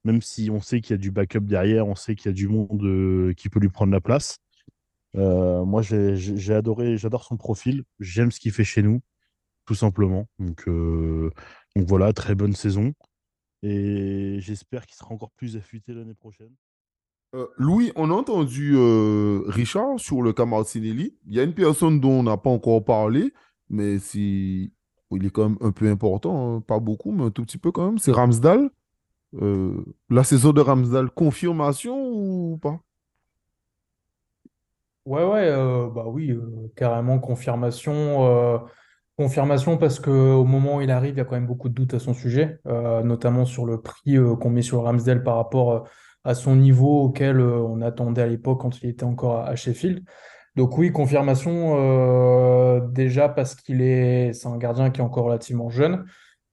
même si on sait qu'il y a du backup derrière, on sait qu'il y a du monde qui peut lui prendre la place. Moi, j'ai adoré, j'adore son profil, j'aime ce qu'il fait chez nous, tout simplement. Donc, euh, donc voilà, très bonne saison. Et j'espère qu'il sera encore plus affûté l'année prochaine. Euh, Louis, on a entendu euh, Richard sur le cas Martinelli. Il y a une personne dont on n'a pas encore parlé, mais si... il est quand même un peu important, hein, pas beaucoup, mais un tout petit peu quand même. C'est Ramsdale. Euh, la saison de Ramsdale, confirmation ou pas? Ouais, ouais, euh, bah oui, euh, carrément confirmation. Confirmation parce qu'au moment où il arrive, il y a quand même beaucoup de doutes à son sujet, euh, notamment sur le prix euh, qu'on met sur Ramsdale par rapport euh, à son niveau auquel on attendait à l'époque quand il était encore à, Sheffield. Donc oui, confirmation déjà parce qu'il est, c'est un gardien qui est encore relativement jeune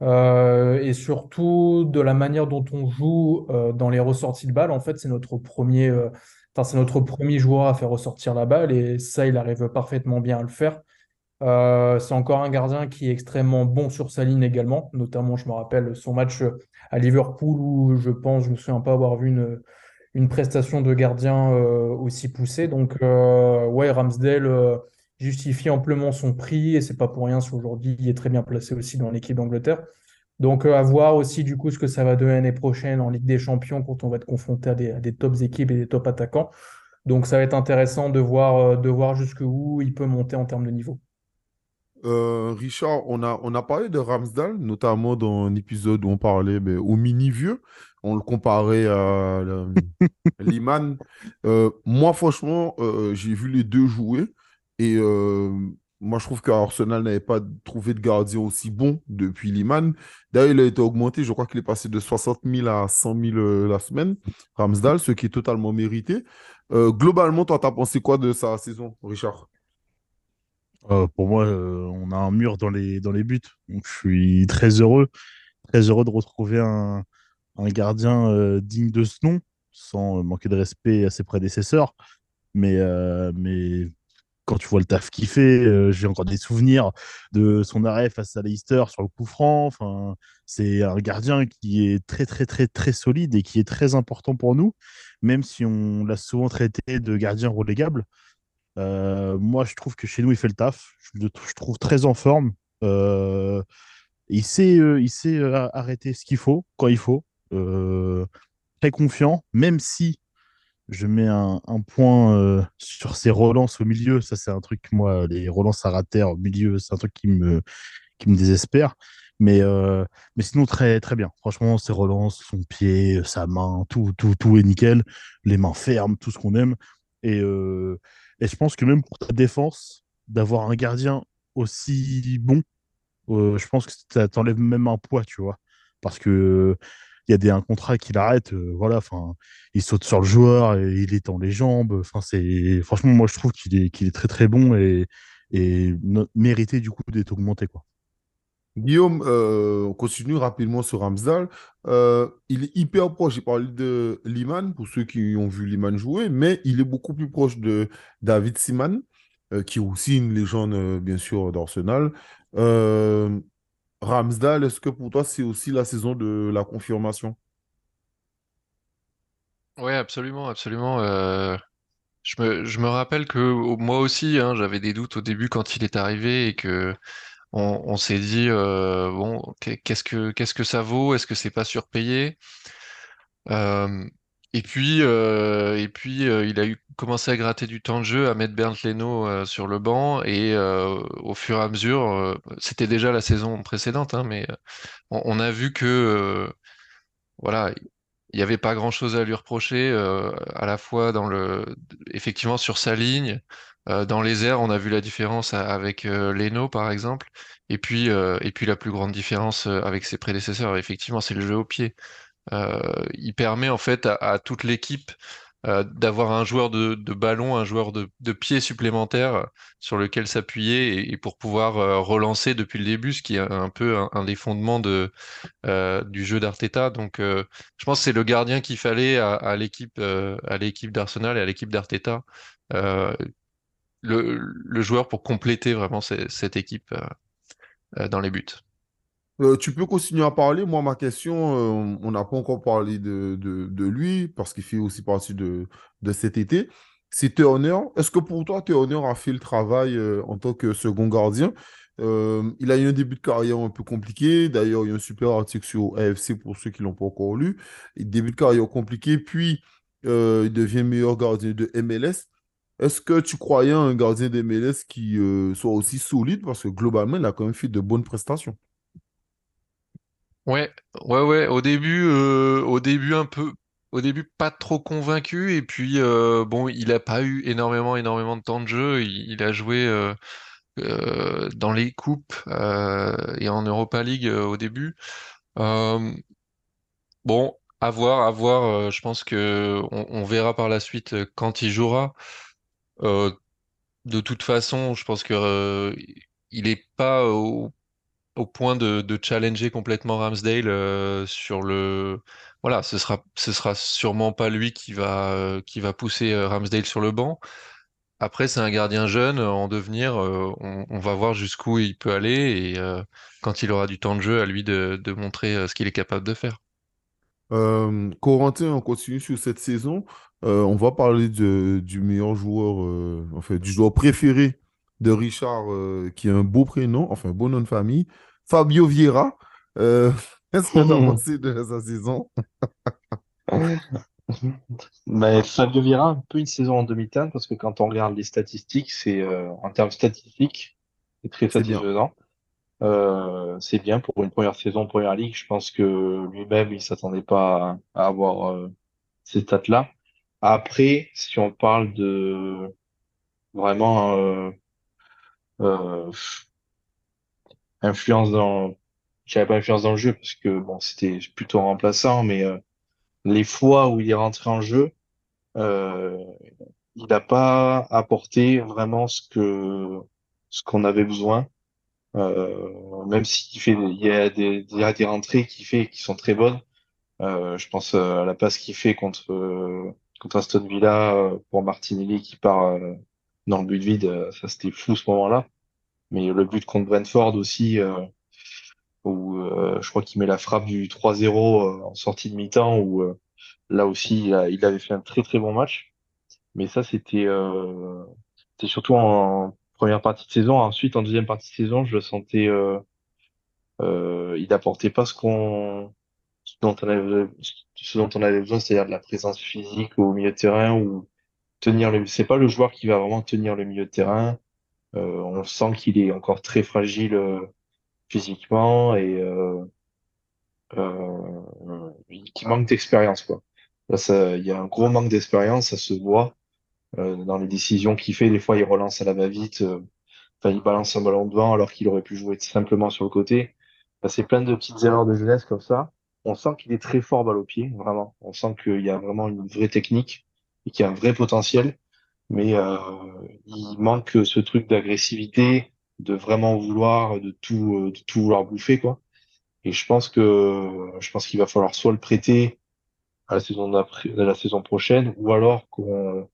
et surtout de la manière dont on joue dans les ressorties de balles. En fait, c'est notre premier, c'est notre premier joueur à faire ressortir la balle et ça, il arrive parfaitement bien à le faire. Euh, c'est encore un gardien qui est extrêmement bon sur sa ligne également. Notamment, je me rappelle son match à Liverpool où je pense, je me souviens pas avoir vu une, prestation de gardien euh, aussi poussée. Donc, euh, ouais, Ramsdale euh, justifie amplement son prix et c'est pas pour rien si aujourd'hui il est très bien placé aussi dans l'équipe d'Angleterre. Donc, euh, à voir aussi du coup ce que ça va donner l'année prochaine en Ligue des Champions quand on va être confronté à des, à tops équipes et des top attaquants. Donc, ça va être intéressant de voir, euh, de voir jusqu'où il peut monter en termes de niveau. Euh, Richard, on a, on a parlé de Ramsdale, notamment dans un épisode où on parlait ben, au mini-vieux. On le comparait à Liman. Euh, moi, franchement, euh, j'ai vu les deux jouer. Et moi, je trouve qu'Arsenal n'avait pas trouvé de gardien aussi bon depuis Liman. D'ailleurs, il a été augmenté. Je crois qu'il est passé de 60 000 à 100 000 euh, la semaine. Ramsdale, ce qui est totalement mérité. Globalement, toi, t'as pensé quoi de sa saison, Richard? Euh, pour moi, euh, on a un mur dans les, dans les buts. Donc, je suis très heureux, très heureux de retrouver un, un gardien euh, digne de ce nom, sans manquer de respect à ses prédécesseurs. Mais, mais quand tu vois le taf qu'il fait, j'ai encore des souvenirs de son arrêt face à Leicester sur le coup franc. Enfin, c'est un gardien qui est très, très, très, très solide et qui est très important pour nous, même si on l'a souvent traité de gardien relégable. Euh, moi, je trouve que chez nous, il fait le taf. Je le trouve très en forme. Euh, il sait, euh, il sait arrêter ce qu'il faut, quand il faut. Très confiant, même si je mets un, point sur ses relances au milieu. Ça, c'est un truc, moi, les relances à rater au milieu, c'est un truc qui me, qui me désespère. Mais, mais sinon, très, très bien. Franchement, ses relances, son pied, sa main, tout, tout, tout est nickel. Les mains fermes, tout ce qu'on aime. Et, et je pense que même pour ta défense, d'avoir un gardien aussi bon, euh, je pense que ça t'enlève même un poids, tu vois. Parce que il y a des, un contrat qu'il arrête, euh, voilà, enfin, il saute sur le joueur il étend les jambes. Franchement, moi, je trouve qu'il est, très, très bon et, et mérité, du coup, d'être augmenté, quoi. Guillaume, euh, on continue rapidement sur Ramsdale. Euh, il est hyper proche. J'ai parlé de Liman, pour ceux qui ont vu Liman jouer, mais il est beaucoup plus proche de David Seaman, euh, qui est aussi une légende, bien sûr, d'Arsenal. Ramsdale, est-ce que pour toi, c'est aussi la saison de la confirmation? Ouais, absolument, absolument. je me, je me rappelle que moi aussi, hein, j'avais des doutes au début quand il est arrivé et que on, s'est dit euh, bon, qu'est- qu'est-ce que ça vaut? Est-ce que c'est pas surpayé? Euh, et puis euh, il a commencé à gratter du temps de jeu, à mettre Bernd Leno sur le banc et au fur et à mesure, c'était déjà la saison précédente, hein, mais on, a vu que voilà, il n'y avait pas grand-chose à lui reprocher, à la fois dans effectivement sur sa ligne, euh, dans les airs, on a vu la différence avec euh, Leno par exemple, et puis euh, et puis la plus grande différence avec ses prédécesseurs, effectivement, c'est le jeu au pied. Il permet en fait à, toute l'équipe d'avoir un joueur de, ballon, un joueur de, pied supplémentaire sur lequel s'appuyer et, pour pouvoir relancer depuis le début, ce qui est un peu un, des fondements de du jeu d'Arteta. Donc, je pense que c'est le gardien qu'il fallait à, l'équipe à l'équipe d'Arsenal et à l'équipe d'Arteta, le, joueur pour compléter vraiment ce- cette équipe euh, euh, dans les buts. Euh, tu peux continuer à parler. Moi, ma question, on n'a pas encore parlé de, de, lui parce qu'il fait aussi partie de, de cet été. C'est Turner. Est-ce que pour toi, Turner a fait le travail en tant que second gardien? Il a eu un début de carrière un peu compliqué. D'ailleurs, il y a un super article sur AFC pour ceux qui ne l'ont pas encore lu. Début de carrière compliqué, puis il devient meilleur gardien de MLS. Est-ce que tu croyais un gardien de MLS qui euh, soit aussi solide? Parce que globalement, il a quand même fait de bonnes prestations. Ouais, ouais, ouais. Au début, euh, un peu, au début pas trop convaincu et puis euh, bon, il a pas eu énormément, énormément de temps de jeu. Il, a joué dans les coupes et en Europa League au début. Bon, à voir, à voir. je pense que on, on verra par la suite quand il jouera. Euh, de toute façon, je pense que euh, il est pas au, point de, challenger complètement Ramsdale euh, sur le. Voilà, ce sera, ce sera sûrement pas lui qui va, qui va pousser Ramsdale sur le banc. Après, c'est un gardien jeune en devenir. on, va voir jusqu'où il peut aller et quand il aura du temps de jeu, à lui de, montrer ce qu'il est capable de faire. Corentin, on continue sur cette saison. Euh, on va parler de- du meilleur joueur, euh, en fait, du joueur préféré de Richard, euh, qui a un beau prénom, enfin, un beau nom de famille, Fabio Vieira. Qu'est-ce que tu as pensé de sa saison? Mais Fabio Vieira, un peu une saison en demi-teinte, parce que quand on regarde les statistiques, c'est en termes statistiques, c'est très satisfaisant. Euh, c'est bien pour une première saison en première ligue. Je pense que lui-même, il s'attendait pas à, à avoir euh, ces stats-là. Après, si on parle de vraiment euh, euh, influence dans, je dirais pas influence dans le jeu parce que bon, c'était plutôt remplaçant, mais euh, les fois où il est rentré en jeu, il n'a pas apporté vraiment ce que ce qu'on avait besoin. Même s'il fait, il y a des, il y a des rentrées qu'il fait qui sont très bonnes. Je pense à la passe qu'il fait contre contre Aston Villa euh, pour Martinelli qui part euh, dans le but vide. euh, ça c'était fou ce moment-là. Mais le but contre Brentford aussi, où je crois qu'il met la frappe du 3-0 euh, en sortie de mi-temps, où là aussi il, avait fait un très très bon match. Mais ça c'était surtout en première partie de saison. Ensuite en deuxième partie de saison, je le sentais, il apportait pas ce qu'on ce dont on avait besoin, c'est-à-dire de la présence physique au milieu de terrain ou tenir le. C'est pas le joueur qui va vraiment tenir le milieu de terrain. Euh, on sent qu'il est encore très fragile euh, physiquement et euh, euh, qui manque d'expérience quoi. Il y a un gros manque d'expérience, ça se voit dans les décisions qu'il fait. Des fois, il relance à la va-vite, enfin, il balance un ballon devant alors qu'il aurait pu jouer simplement sur le côté. C'est plein de petites erreurs de jeunesse comme ça. On sent qu'il est très fort balle au pied, vraiment. On sent qu'il y a vraiment une vraie technique et qu'il y a un vrai potentiel. Mais euh, il manque ce truc d'agressivité, de vraiment vouloir, de tout, euh, de tout vouloir bouffer, quoi. Et je pense que je pense qu'il va falloir soit le prêter à la saison d'après, à la saison prochaine, ou alors qu'on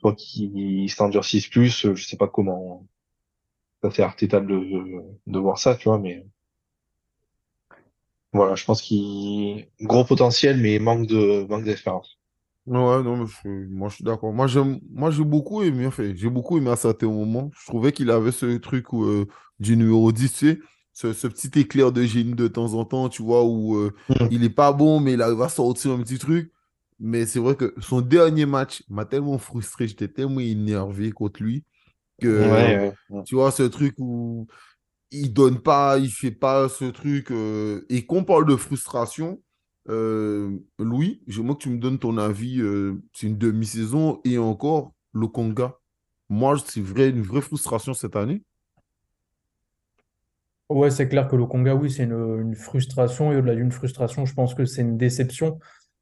soit qu'il s'endurcisse plus. Je sais pas comment. Ça fait Arteta de, de voir ça, tu vois, mais voilà, je pense qu'il gros potentiel, mais manque de manque d'expérience. Ouais, non, mais je, moi je suis d'accord. Moi j'aime, moi j'ai beaucoup aimé, enfin, j'ai beaucoup aimé à certains moments. Je trouvais qu'il avait ce truc où, euh, du numéro 10, tu sais, ce, ce petit éclair de génie de temps en temps, tu vois, où euh, Mm. il est pas bon, mais il arrive à sortir un petit truc. Mais c'est vrai que son dernier match m'a tellement frustré, j'étais tellement énervé contre lui que, Ouais, ouais. tu vois, ce truc où il donne pas, il fait pas ce truc. euh, et qu'on parle de frustration, euh, Louis, j'aimerais que tu me donnes ton avis. euh, c'est une demi-saison et encore le Conga. Moi, c'est vrai, une vraie frustration cette année. Ouais, c'est clair que le Conga, oui, c'est une, une frustration. Et au-delà d'une frustration, je pense que c'est une déception.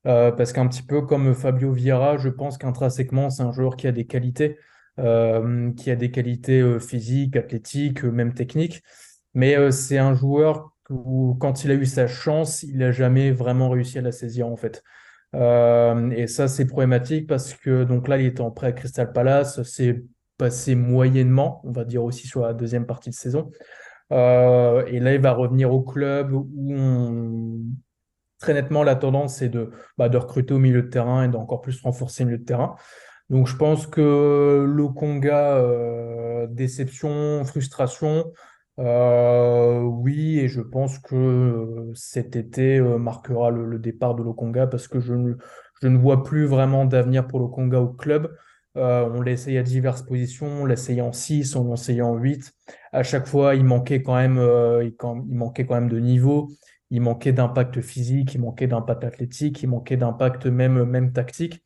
Euh, parce qu'un petit peu comme Fabio Vieira, je pense qu'intrinsèquement, c'est un joueur qui a des qualités, qui a des qualités euh, physiques, athlétiques, euh, même techniques. Mais euh, c'est un joueur où, quand il a eu sa chance, il n'a jamais vraiment réussi à la saisir, en fait. Euh, et ça, c'est problématique parce que donc là, il était en prêt à Crystal Palace. C'est passé moyennement, on va dire aussi sur la deuxième partie de saison. Euh, et là, il va revenir au club où très nettement la tendance c'est de, bah, de recruter au milieu de terrain et d'encore plus renforcer le milieu de terrain. Donc je pense que le Conga, euh, déception, frustration, euh, oui, et je pense que cet été euh, marquera le, départ de Lokonga parce que je ne, vois plus vraiment d'avenir pour Lokonga au club. On l'a essayé à diverses positions, on l'a essayé en 6, on l'a essayé en 8. À chaque fois, il manquait quand même, de niveau, il manquait d'impact physique, il manquait d'impact athlétique, il manquait d'impact même tactique.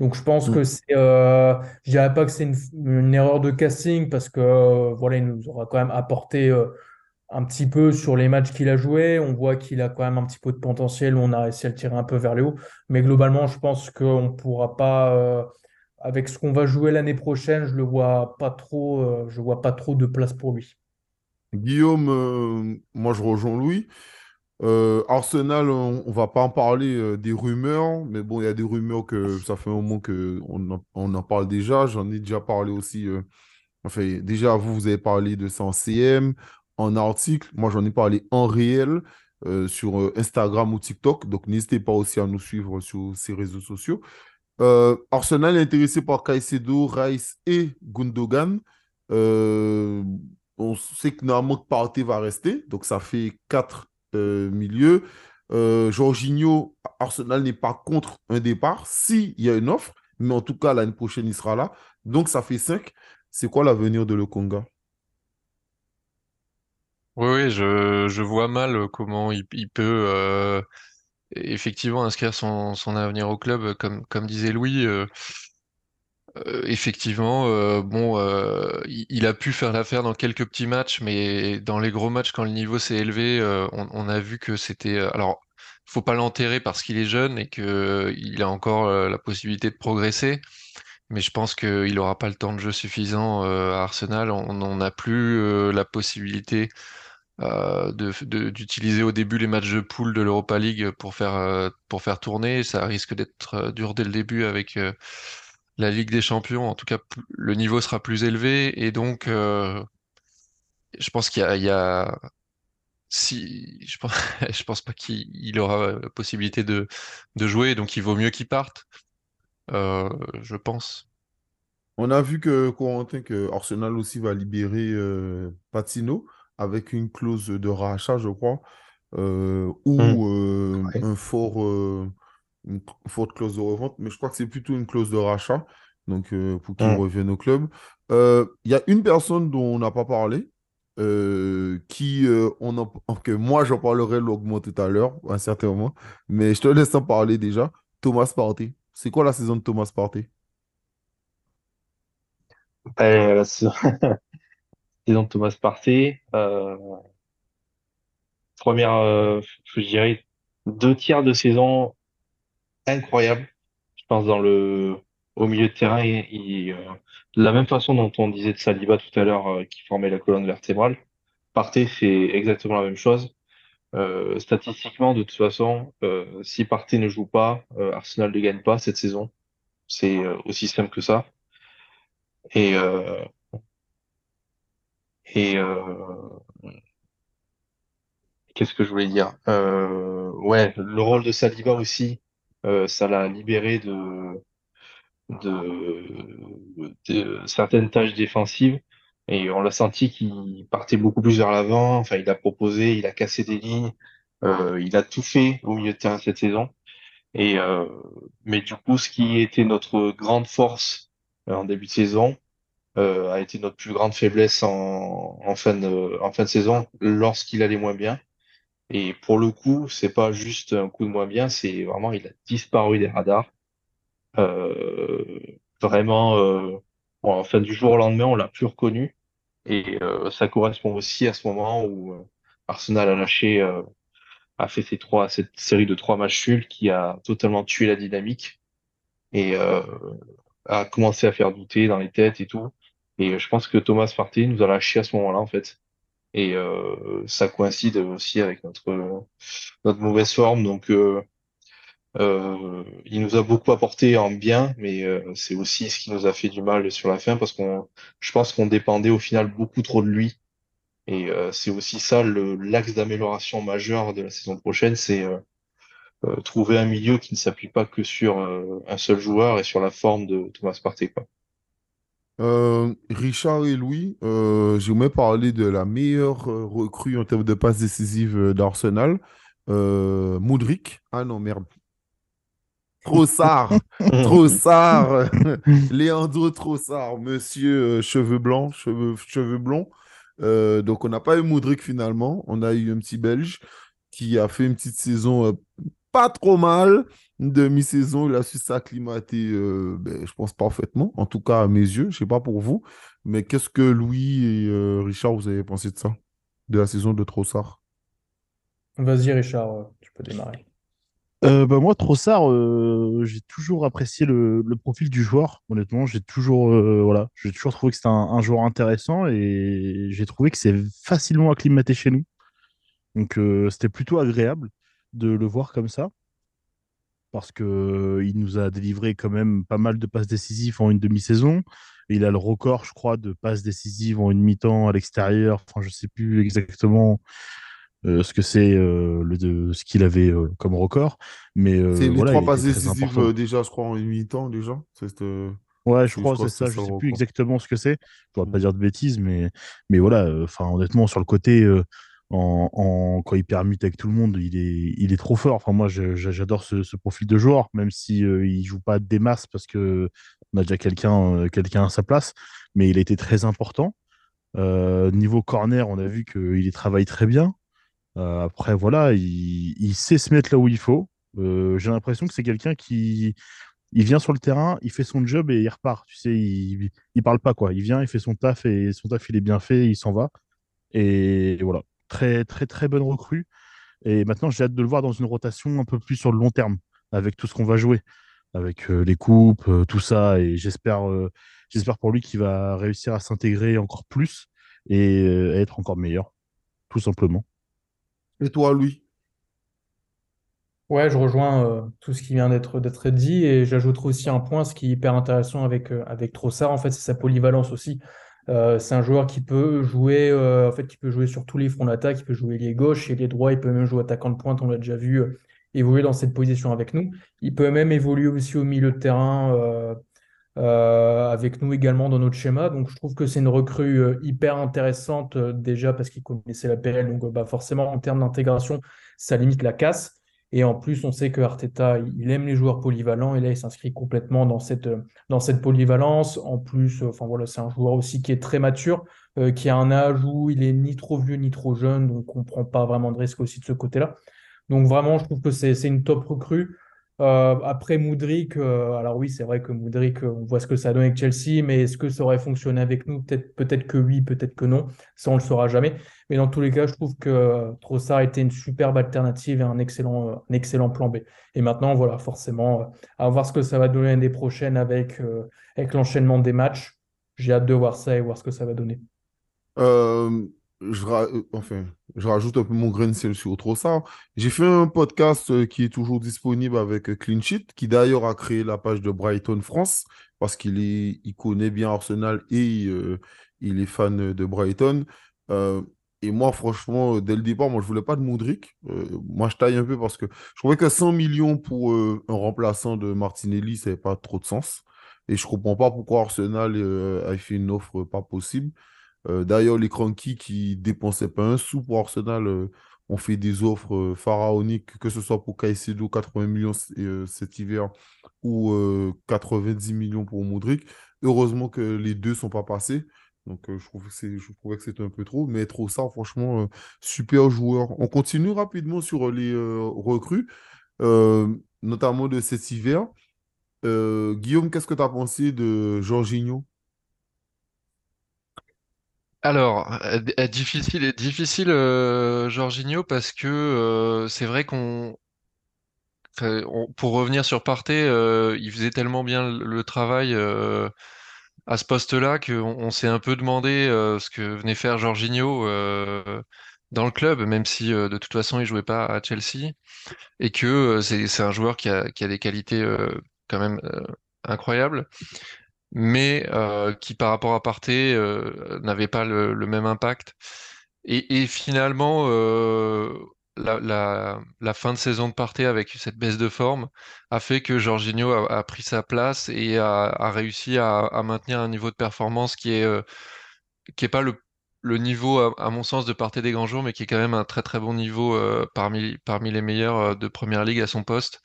Donc je pense Mm. que c'est, euh, je dirais pas que c'est une, une erreur de casting parce que euh, voilà, il nous aura quand même apporté euh, un petit peu sur les matchs qu'il a joués. On voit qu'il a quand même un petit peu de potentiel, on a réussi à le tirer un peu vers le haut. Mais globalement, je pense qu'on ne pourra pas, euh, avec ce qu'on va jouer l'année prochaine, je le vois pas trop, euh, je vois pas trop de place pour lui. Guillaume, euh, moi je rejoins Louis. Euh, Arsenal, on, ne va pas en parler euh, des rumeurs, mais bon, il y a des rumeurs que ça fait un moment qu'on en, on en parle déjà. J'en ai déjà parlé aussi. Euh, enfin, déjà, vous, vous avez parlé de ça en CM, en article. Moi, j'en ai parlé en réel sur Instagram ou TikTok. Donc, n'hésitez pas aussi à nous suivre sur ces réseaux sociaux. Arsenal est intéressé par Caicedo, Rice et Gundogan. on sait que normalement, Partey va rester. Donc, ça fait 4 euh, milieu. Euh, Jorginho, Arsenal n'est pas contre un départ, s'il y a une offre, mais en tout cas, l'année prochaine, il sera là. Donc, ça fait 5. C'est quoi l'avenir de le Conga Oui, je, vois mal comment il, peut euh, effectivement inscrire son, avenir au club. Comme, disait Louis, effectivement, euh, bon, euh, il, a pu faire l'affaire dans quelques petits matchs, mais dans les gros matchs, quand le niveau s'est élevé, euh, on, a vu que c'était. euh, Alors, faut pas l'enterrer parce qu'il est jeune et que il a encore euh, la possibilité de progresser. Mais je pense qu'il n'aura pas le temps de jeu suffisant euh, à Arsenal. On n'a plus euh, la possibilité euh, d'utiliser au début les matchs de poule de l'Europa League pour faire, euh, tourner. Ça risque d'être euh, dur dès le début avec euh, la Ligue des Champions. En tout cas, le niveau sera plus élevé. Et donc, euh, je pense qu'il y a, il y a si, je pense, je pense pas qu'il il aura la possibilité de, de jouer. Donc, il vaut mieux qu'il parte, euh, je pense. On a vu que Corentin, que Arsenal aussi va libérer euh, Patino avec une clause de rachat, je crois, ou euh, Ouais. un fort, euh, une forte clause de revente, mais je crois que c'est plutôt une clause de rachat, donc euh, pour qu'il Mm. revienne au club. Euh, Il y a une personne dont on n'a pas parlé, euh, qui, euh, on en- que moi j'en parlerai longuement tout à l'heure, à un certain moment, mais je te laisse en parler déjà. Thomas Partey. C'est quoi la saison de Thomas Partey? Ben, la saison saison de Thomas Partey, euh, première, euh, je dirais, deux tiers de saison incroyable. Je pense dans le, au milieu de terrain, euh, de la même façon dont on disait de Saliba tout à l'heure, euh, qui formait la colonne vertébrale, Partey fait exactement la même chose. Euh, statistiquement, de toute façon, si Partey ne joue pas, Arsenal ne gagne pas cette saison. C'est aussi simple que ça. Et, et qu'est-ce que je voulais dire? Ouais, le rôle de Saliba aussi, ça l'a libéré de, certaines tâches défensives. Et on l'a senti qu'il partait beaucoup plus vers l'avant. Enfin, il a proposé, il a cassé des lignes, euh, il a tout fait au milieu de terrain cette saison. Euh, mais du coup, ce qui était notre grande force euh, en début de saison euh, a été notre plus grande faiblesse en fin de saison lorsqu'il allait moins bien. Et pour le coup, c'est pas juste un coup de moins bien, c'est vraiment il a disparu des radars. Euh, vraiment, euh, enfin du jour au lendemain, on l'a plus reconnu. Et euh, ça correspond aussi à ce moment où euh, Arsenal a lâché, euh, a fait ces trois, cette série de trois matchs nuls qui a totalement tué la dynamique et euh, a commencé à faire douter dans les têtes et tout. Et je pense que Thomas Partey nous a lâché à ce moment-là en fait. Et euh, ça coïncide aussi avec notre notre mauvaise forme. Donc euh, euh, il nous a beaucoup apporté en bien, mais euh, c'est aussi ce qui nous a fait du mal sur la fin parce qu'on, je pense qu'on dépendait au final beaucoup trop de lui. Et euh, c'est aussi ça l'axe d'amélioration majeur de la saison prochaine, c'est euh, trouver un milieu qui ne s'appuie pas que sur un seul joueur et sur la forme de Thomas Partey, quoi. Euh, Richard et Louis, euh, j'aimerais parler de la meilleure euh, recrue en termes de passes décisives euh, d'Arsenal. Euh, Mudryk. Ah non, merde. Trossard. Trossard. Léandro Trossard, monsieur cheveux blancs, cheveux, cheveux blonds. Donc, on n'a pas eu Mudryk finalement. On a eu un petit Belge qui a fait une petite saison pas trop mal. Une demi-saison, il a su s'acclimater, euh, ben, je pense, parfaitement. En tout cas, à mes yeux. Je sais pas pour vous. Mais qu'est-ce que Louis et euh, Richard, vous avez pensé de ça? De la saison de Trossard? Vas-y, Richard, euh, tu peux démarrer. Euh, bah moi, Trossard, euh, j'ai toujours apprécié le, le profil du joueur. Honnêtement, j'ai toujours, euh, voilà, j'ai toujours trouvé que c'était un, un joueur intéressant et j'ai trouvé que c'est facilement acclimaté chez nous. Donc, euh, c'était plutôt agréable de le voir comme ça parce que euh, il nous a délivré quand même pas mal de passes décisives en une demi-saison. Il a le record, je crois, de passes décisives en une mi-temps à l'extérieur. Enfin, je sais plus exactement euh, ce que c'est euh, le de ce qu'il avait euh, comme record, mais C'est les voilà, trois passes décisives déjà, je crois, en une mi-temps déjà. Ouais, je je crois c'est ça. Je le sais plus exactement ce que c'est. Je ne Mm. pas dire de bêtises, mais mais voilà. Enfin, honnêtement, sur le côté, en, en- quand il permute avec tout le monde, il est il est trop fort. Enfin, moi, j'adore ce, ce profil de joueur, même si euh, il joue pas des masses parce que on a déjà quelqu'un euh, quelqu'un à sa place, mais il a été très important. Euh, niveau corner, on a vu qu'il y travaille très bien. Euh, après, voilà, il, il sait se mettre là où il faut. Euh, j'ai l'impression que c'est quelqu'un qui il vient sur le terrain, il fait son job et il repart. Tu sais, il, il parle pas quoi. Il vient, il fait son taf et son taf il est bien fait, il s'en va. Et voilà, très très très bonne recrue. Et maintenant, j'ai hâte de le voir dans une rotation un peu plus sur le long terme, avec tout ce qu'on va jouer, avec euh, les coupes, euh, tout ça. Et j'espère euh, j'espère pour lui qu'il va réussir à s'intégrer encore plus et euh, être encore meilleur, tout simplement. Et toi, Louis? Ouais, je rejoins euh, tout ce qui vient d'être d'être dit et j'ajouterai aussi un point, ce qui est hyper intéressant avec, euh, avec Trossard, en fait, c'est sa polyvalence aussi. Euh, c'est un joueur qui peut jouer, euh, en fait, qui peut jouer sur tous les fronts d'attaque, il peut jouer les gauches et les droits, il peut même jouer attaquant de pointe, on l'a déjà vu euh, évoluer dans cette position avec nous. Il peut même évoluer aussi au milieu de terrain avec nous également dans notre schéma. Donc je trouve que c'est une recrue hyper intéressante déjà parce qu'il connaissait la PL. Donc bah, forcément en termes d'intégration, ça limite la casse. Et en plus, on sait que Arteta, il aime les joueurs polyvalents et là, il s'inscrit complètement dans cette, dans cette polyvalence. En plus, euh, enfin voilà, c'est un joueur aussi qui est très mature, euh, qui a un âge où il est ni trop vieux ni trop jeune, donc on prend pas vraiment de risque aussi de ce côté-là. Donc vraiment, je trouve que c'est une top recrue. Euh, après Moudric, euh, alors oui, c'est vrai que Moudric, euh, on voit ce que ça donne avec Chelsea, mais est-ce que ça aurait fonctionné avec nous? Peut-être, peut-être que oui, peut-être que non. Ça, on le saura jamais. Mais dans tous les cas, je trouve que euh, Trossard était une superbe alternative et un excellent, euh, un excellent plan B. Et maintenant, voilà, forcément, à voir ce que ça va donner l'année prochaine avec, euh, avec l'enchaînement des matchs. J'ai hâte de voir ça et voir ce que ça va donner. Je, euh, enfin, je rajoute un peu mon grain de sel sur Trossard. J'ai fait un podcast euh, qui est toujours disponible avec euh, Clean Sheet, qui d'ailleurs a créé la page de Brighton France, parce qu'il connaît bien Arsenal et il est fan de Brighton. Et moi, franchement, dès le départ, moi, je voulais pas de Modric. Euh, moi, je taille un peu parce que je trouvais que 100 millions pour un remplaçant de Martinelli, ça n'avait pas trop de sens. Et je comprends pas pourquoi Arsenal a fait une offre pas possible. Euh, d'ailleurs, les Cranky qui dépensaient pas un sou pour Arsenal euh, ont fait des offres euh, pharaoniques, que ce soit pour Caicedo, 80 millions cet hiver, ou euh, 90 millions pour Modric. Heureusement que les deux sont pas passés. Donc, je trouve que trouvais que c'était un peu trop. Mais Trossard, franchement, euh, super joueur. On continue rapidement sur les recrues, notamment de cet hiver. Guillaume, qu'est-ce que tu as pensé de Jorginho? Alors, euh, euh, difficile, difficile euh, Jorginho parce que euh, c'est vrai qu'on, pour revenir sur Partey, il faisait tellement bien le, travail à ce poste-là qu'on on s'est un peu demandé ce que venait faire Jorginho dans le club, même si de toute façon il jouait pas à Chelsea. Et que c'est c'est un joueur qui a, qui a des qualités quand même incroyables mais euh, qui par rapport à Partey euh, n'avait pas le, même impact. Et, finalement, euh, la, fin de saison de Partey avec cette baisse de forme a fait que Jorginho a, pris sa place et a, réussi à, maintenir un niveau de performance qui est, qui est pas le, niveau, à, mon sens, de Partey des grands jours, mais qui est quand même un très très bon niveau parmi, parmi les meilleurs de Première Ligue à son poste.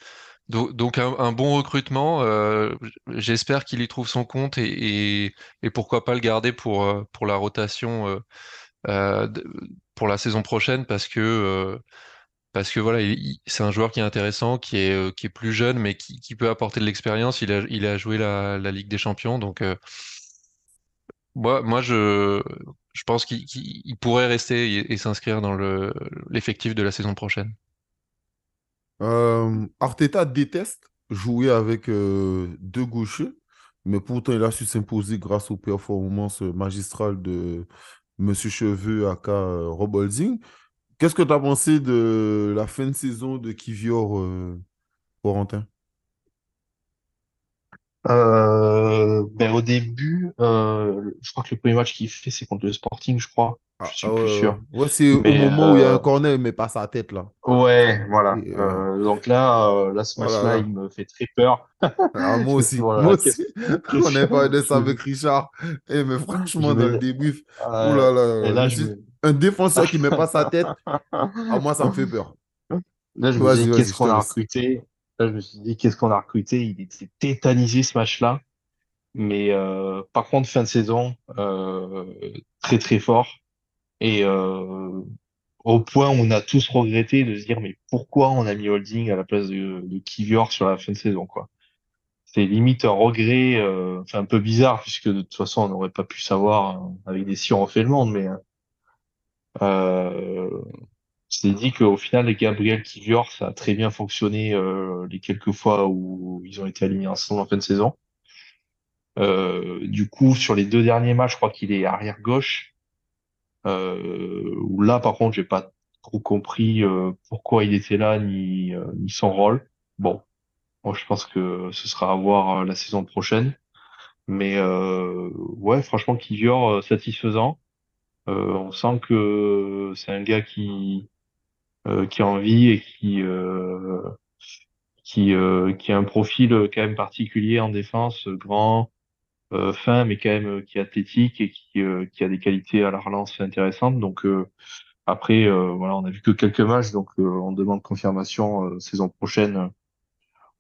Donc, un, bon recrutement, euh, j'espère qu'il y trouve son compte et, pourquoi pas le garder pour, euh, la rotation euh, pour la saison prochaine parce que, parce voilà, il- il- c'est un joueur qui est intéressant, qui est, plus jeune mais qui, peut apporter de l'expérience. Il a, il a joué la, Ligue des Champions, donc moi, je, je pense qu'il qu'il- il pourrait rester et, s'inscrire dans le, l'effectif de la saison prochaine. Euh, Arteta déteste jouer avec euh, deux gauchers, mais pourtant il a su s'imposer grâce aux performances magistrales de Monsieur Cheveux aka euh, Rob Holding. Qu'est-ce que tu as pensé de la fin de saison de Kivior Corentin? Euh, ben, au début, euh, je crois que le premier match qu'il fait, c'est contre le Sporting, je crois. Je Ah, suis ah plus sûr. Ouais, c'est au moment où il y a un euh, corner, mais pas sa tête là. ouais, voilà. Et, euh, Euh, donc là, là, ce match-là, là. il me fait très peur. Ah, moi Je dis, aussi, voilà, moi aussi. On avait parlé de ça avec Richard. Eh, mais je franchement, dans le euh, là là, et je là, je me, Un défenseur qui met pas sa tête, à moi, ça me fait peur. là, je me vas-y, qu'est-ce je qu'on a recruté? Là, je me suis dit, qu'est-ce qu'on a recruté? Il était tétanisé ce match-là. Mais euh, par contre, fin de saison, euh, très très fort. Et euh, au point où on a tous regretté de se dire, mais pourquoi on a mis Holding à la place de, de Kivior sur la fin de saison, quoi? C'est limite un regret, euh, un peu bizarre, puisque de toute façon, on n'aurait pas pu savoir euh, avec des si on refait le monde, mais euh, c'est dit qu'au final, Gabriel Kivior, ça a très bien fonctionné euh, les quelques fois où ils ont été alignés ensemble en fin de saison. Euh, du coup, sur les deux derniers matchs, je crois qu'il est arrière gauche. Euh, où là, par contre, j'ai pas trop compris euh, pourquoi il était là ni, euh, ni son rôle. Bon, moi, je pense que ce sera à voir euh, la saison prochaine. Mais ouais, franchement, Kivior, satisfaisant. On sent que c'est un gars qui qui a envie et qui euh, qui euh, qui a un profil euh, quand même particulier en défense, euh, grand, euh, fin, mais quand même euh, qui est athlétique et qui euh, qui a des qualités à la relance intéressantes. Donc euh, après, euh, voilà, on a vu que quelques matchs, donc euh, on demande confirmation euh, saison prochaine.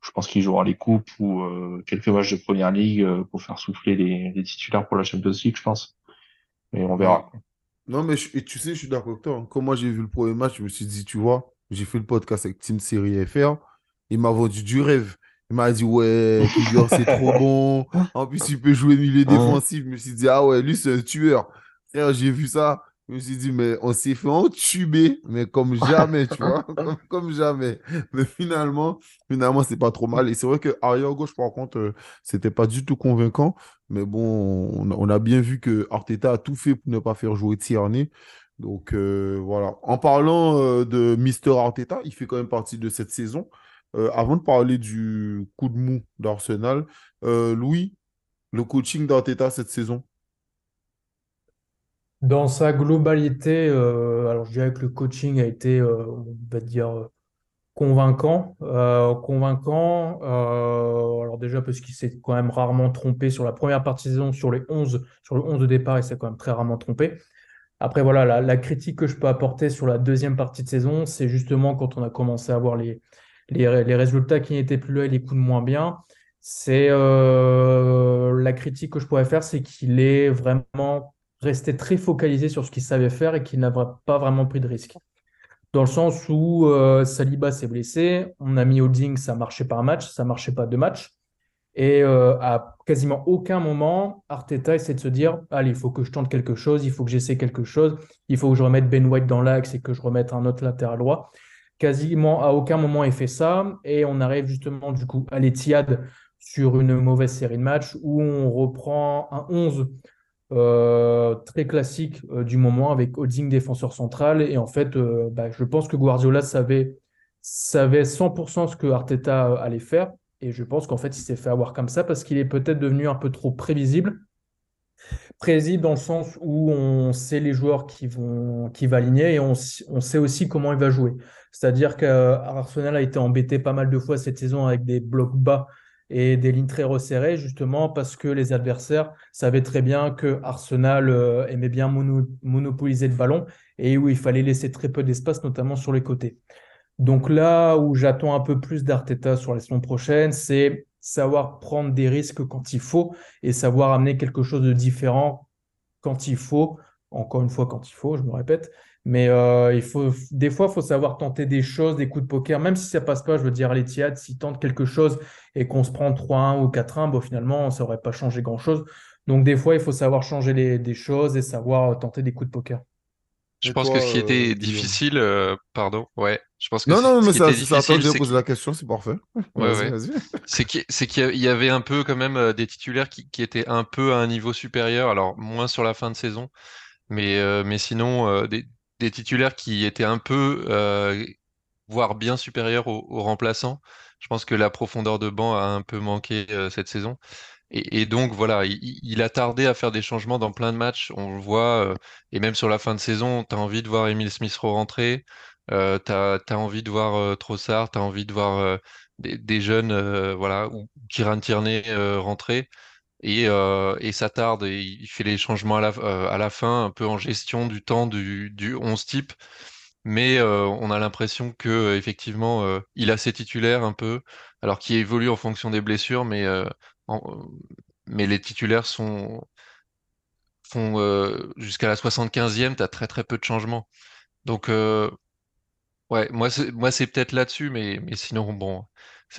Je pense qu'il jouera les coupes ou euh, quelques matchs de première ligue euh, pour faire souffler les, les titulaires pour la Champions League, je pense. Mais on verra. Non, mais je- et tu sais, je suis d'accord avec toi. hein. Quand moi j'ai vu le premier match, je me suis dit, tu vois, j'ai fait le podcast avec Team Série FR. il m'a vendu du rêve. Il m'a dit, ouais, c'est trop bon. En plus, il peut jouer milieu défensif. Je me suis dit, ah ouais, lui, c'est un tueur. J'ai vu ça. Je me suis dit, mais on s'est fait entuber, mais comme jamais, tu vois, comme, jamais. Mais finalement, finalement, c'est pas trop mal. Et c'est vrai que arrière gauche, par contre, euh, c'était pas du tout convaincant. Mais bon, on, a bien vu que Arteta a tout fait pour ne pas faire jouer Tierney. Donc euh, voilà. En parlant euh, de Mister Arteta, il fait quand même partie de cette saison. avant de parler du coup de mou d'Arsenal, Louis, le coaching d'Arteta cette saison, dans sa globalité, euh, alors je dirais que le coaching a été, euh, on va dire, convaincant. Euh, convaincant, alors déjà parce qu'il s'est quand même rarement trompé sur la première partie de saison, sur les 11, sur le 11 de départ, il s'est quand même très rarement trompé. Après, voilà, la, critique que je peux apporter sur la deuxième partie de saison, c'est justement quand on a commencé à voir les, les, résultats qui n'étaient plus là et les coups de moins bien. C'est la critique que je pourrais faire, c'est qu'il est vraiment restait très focalisé sur ce qu'il savait faire et qu'il n'avait pas vraiment pris de risque. Dans le sens où euh, Saliba s'est blessé, on a mis Holding, ça marchait par match, ça marchait pas deux matchs. Et euh, à quasiment aucun moment, Arteta essaie de se dire Allez, il faut que je tente quelque chose, il faut que j'essaie quelque chose, il faut que je remette Ben White dans l'axe et que je remette un autre latéral droit. Quasiment à aucun moment, il fait ça. Et on arrive justement du coup à l'Etihad sur une mauvaise série de matchs où on reprend un 11 euh, très classique euh, du moment avec Holding défenseur central. Et en fait, euh, bah, je pense que Guardiola savait, savait 100% ce que Arteta allait faire. Et je pense qu'en fait, il s'est fait avoir comme ça parce qu'il est peut-être devenu un peu trop prévisible. Prévisible dans le sens où on sait les joueurs qui vont, qui va aligner et on, on sait aussi comment il va jouer. C'est-à-dire qu'Arsenal a été embêté pas mal de fois cette saison avec des blocs bas et des lignes très resserrées, justement parce que les adversaires savaient très bien que Arsenal euh, aimait bien monopoliser le ballon et où il fallait laisser très peu d'espace, notamment sur les côtés. Donc là où j'attends un peu plus d'Arteta sur la saison prochaine, c'est savoir prendre des risques quand il faut et savoir amener quelque chose de différent quand il faut, encore une fois quand il faut, je me répète, mais euh, il faut, des fois, il faut savoir tenter des choses, des coups de poker, même si ça passe pas. Je veux dire, les Tiades, s'ils tentent quelque chose et qu'on se prend 3-1 ou 4-1, bon, finalement, ça aurait pas changé grand-chose. Donc, des fois, il faut savoir changer les, des choses et savoir tenter des coups de poker. Je pense que ce qui était euh, difficile, euh, pardon, ouais, je pense que non, non, mais ça, ça attend que poser la question, c'est parfait. Ouais, ouais. C'est qu'il y avait un peu quand même des titulaires qui, qui, étaient un peu à un niveau supérieur, alors moins sur la fin de saison, mais, mais sinon des, des titulaires qui étaient un peu, euh, voire bien supérieurs aux, remplaçants. Je pense que la profondeur de banc a un peu manqué euh, cette saison. Et, donc voilà, il, a tardé à faire des changements dans plein de matchs. On le voit, euh, et même sur la fin de saison, tu as envie de voir Emile Smith rentrer, tu as, envie de voir Trossard, tu as envie de voir des, jeunes, voilà, ou Kiran Tierney rentrer. Et, euh, et, ça tarde et il fait les changements à la, euh, à la fin, un peu en gestion du temps du, du 11 type. Mais euh, on a l'impression que effectivement, il a ses titulaires un peu, alors qu'il évolue en fonction des blessures, mais, les titulaires sont jusqu'à la 75e, tu as très très peu de changements. Donc ouais, moi c'est peut-être là-dessus, mais sinon bon,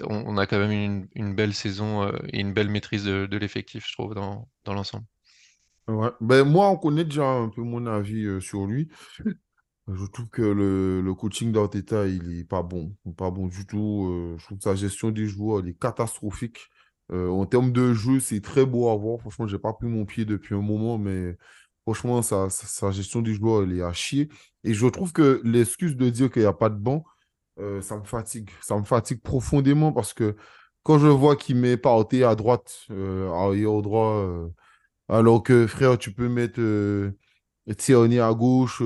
on, a quand même une, belle saison euh, et une belle maîtrise de, l'effectif, je trouve, dans, l'ensemble. Ouais. Ben, moi, on connaît déjà un peu mon avis euh, sur lui. Je trouve que le, coaching d'Arteta, il est pas bon. Pas bon du tout. Euh, je trouve que sa gestion des joueurs, elle est catastrophique. en termes de jeu, c'est très beau à voir. Franchement, j'ai pas pris mon pied depuis un moment, mais franchement, sa, sa gestion des joueurs, elle est à chier. Et je trouve que l'excuse de dire qu'il n'y a pas de banc, euh, ça me fatigue. Ça me fatigue profondément parce que quand je vois qu'il met Partey à droite, euh, droit, euh, alors que frère, tu peux mettre euh, Tierney à gauche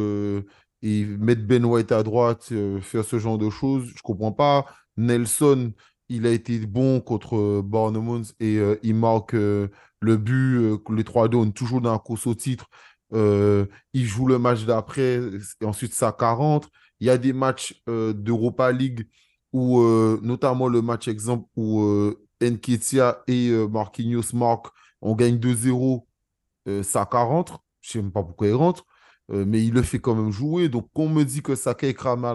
et mettre Ben White à droite, faire ce genre de choses, je comprends pas. Nelson, il a été bon contre Bournemouth et il marque le but, les trois deux, toujours dans la course au titre. il joue le match d'après, et ensuite ça 40. Il y a des matchs euh, d'Europa League où, euh, notamment le match exemple où euh, et Marquinhos marquent, on gagne 2-0, Saka rentre. Je ne sais même pas pourquoi il rentre, mais il le fait quand même jouer. Donc, on me dit que Saka est cramé à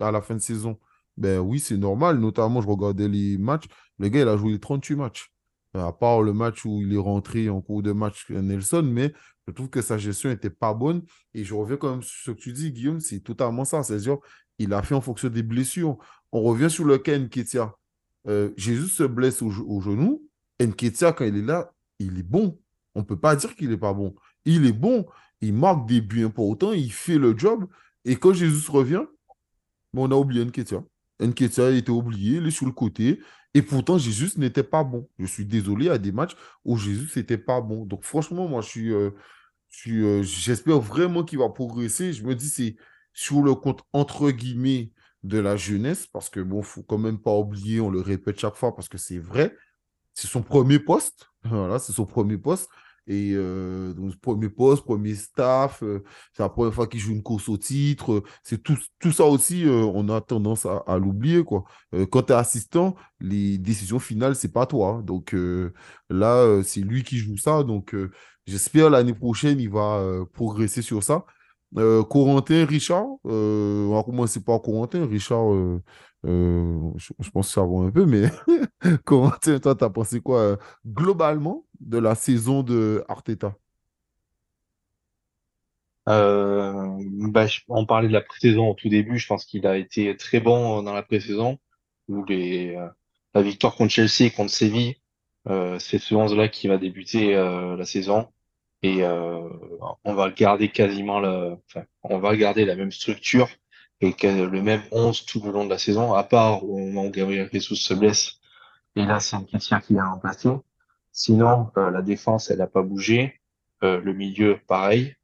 à la fin de saison, ben oui, c'est normal. Notamment, je regardais les matchs. Le gars, il a joué 38 matchs. À part le match où il est rentré en cours de match Nelson, mais je trouve que sa gestion n'était pas bonne. Et je reviens quand même sur ce que tu dis, Guillaume, c'est totalement ça. C'est-à-dire, il a fait en fonction des blessures. On revient sur le cas Nketia. Euh, Jésus se blesse au, au genou. Nketia, quand il est là, il est bon. On ne peut pas dire qu'il n'est pas bon. Il est bon. Il marque des buts importants. Il fait le job. Et quand Jésus revient, on a oublié Nketia. Nketia a été oublié. Il est sur le côté. Et pourtant, Jésus n'était pas bon. Je suis désolé, à des matchs où Jésus n'était pas bon. Donc, franchement, moi, je euh, euh, j'espère vraiment qu'il va progresser. Je me dis, c'est sur le compte, entre guillemets, de la jeunesse, parce que, bon, faut quand même pas oublier, on le répète chaque fois, parce que c'est vrai, c'est son premier poste. Voilà, c'est son premier poste. Et euh, donc, premier poste, premier staff, euh, c'est la première fois qu'il joue une course au titre. c'est tout, tout ça aussi, euh, on a tendance à, l'oublier. quoi. quand tu es assistant, les décisions finales, c'est pas toi. Hein. Donc là, c'est lui qui joue ça. Donc j'espère l'année prochaine, il va progresser sur ça. Corentin, Richard, on va commencer par Corentin. Richard, je, pense que ça va un peu, mais Corentin, toi, tu as pensé quoi globalement de la saison de Arteta? Euh, bah, on parlait de la pré-saison au tout début. Je pense qu'il a été très bon dans la pré-saison. Où les, euh, la victoire contre Chelsea et contre Séville, euh, c'est ce 11-là qui va débuter euh, la saison. Et euh, on va garder quasiment la, enfin, on va garder la même structure et le même 11 tout le long de la saison, à part au moment où Gabriel Jesus se blesse. Et là, c'est un Nketiah qui a remplacé. Sinon, euh, la défense, elle n'a pas bougé. Euh, le milieu, pareil.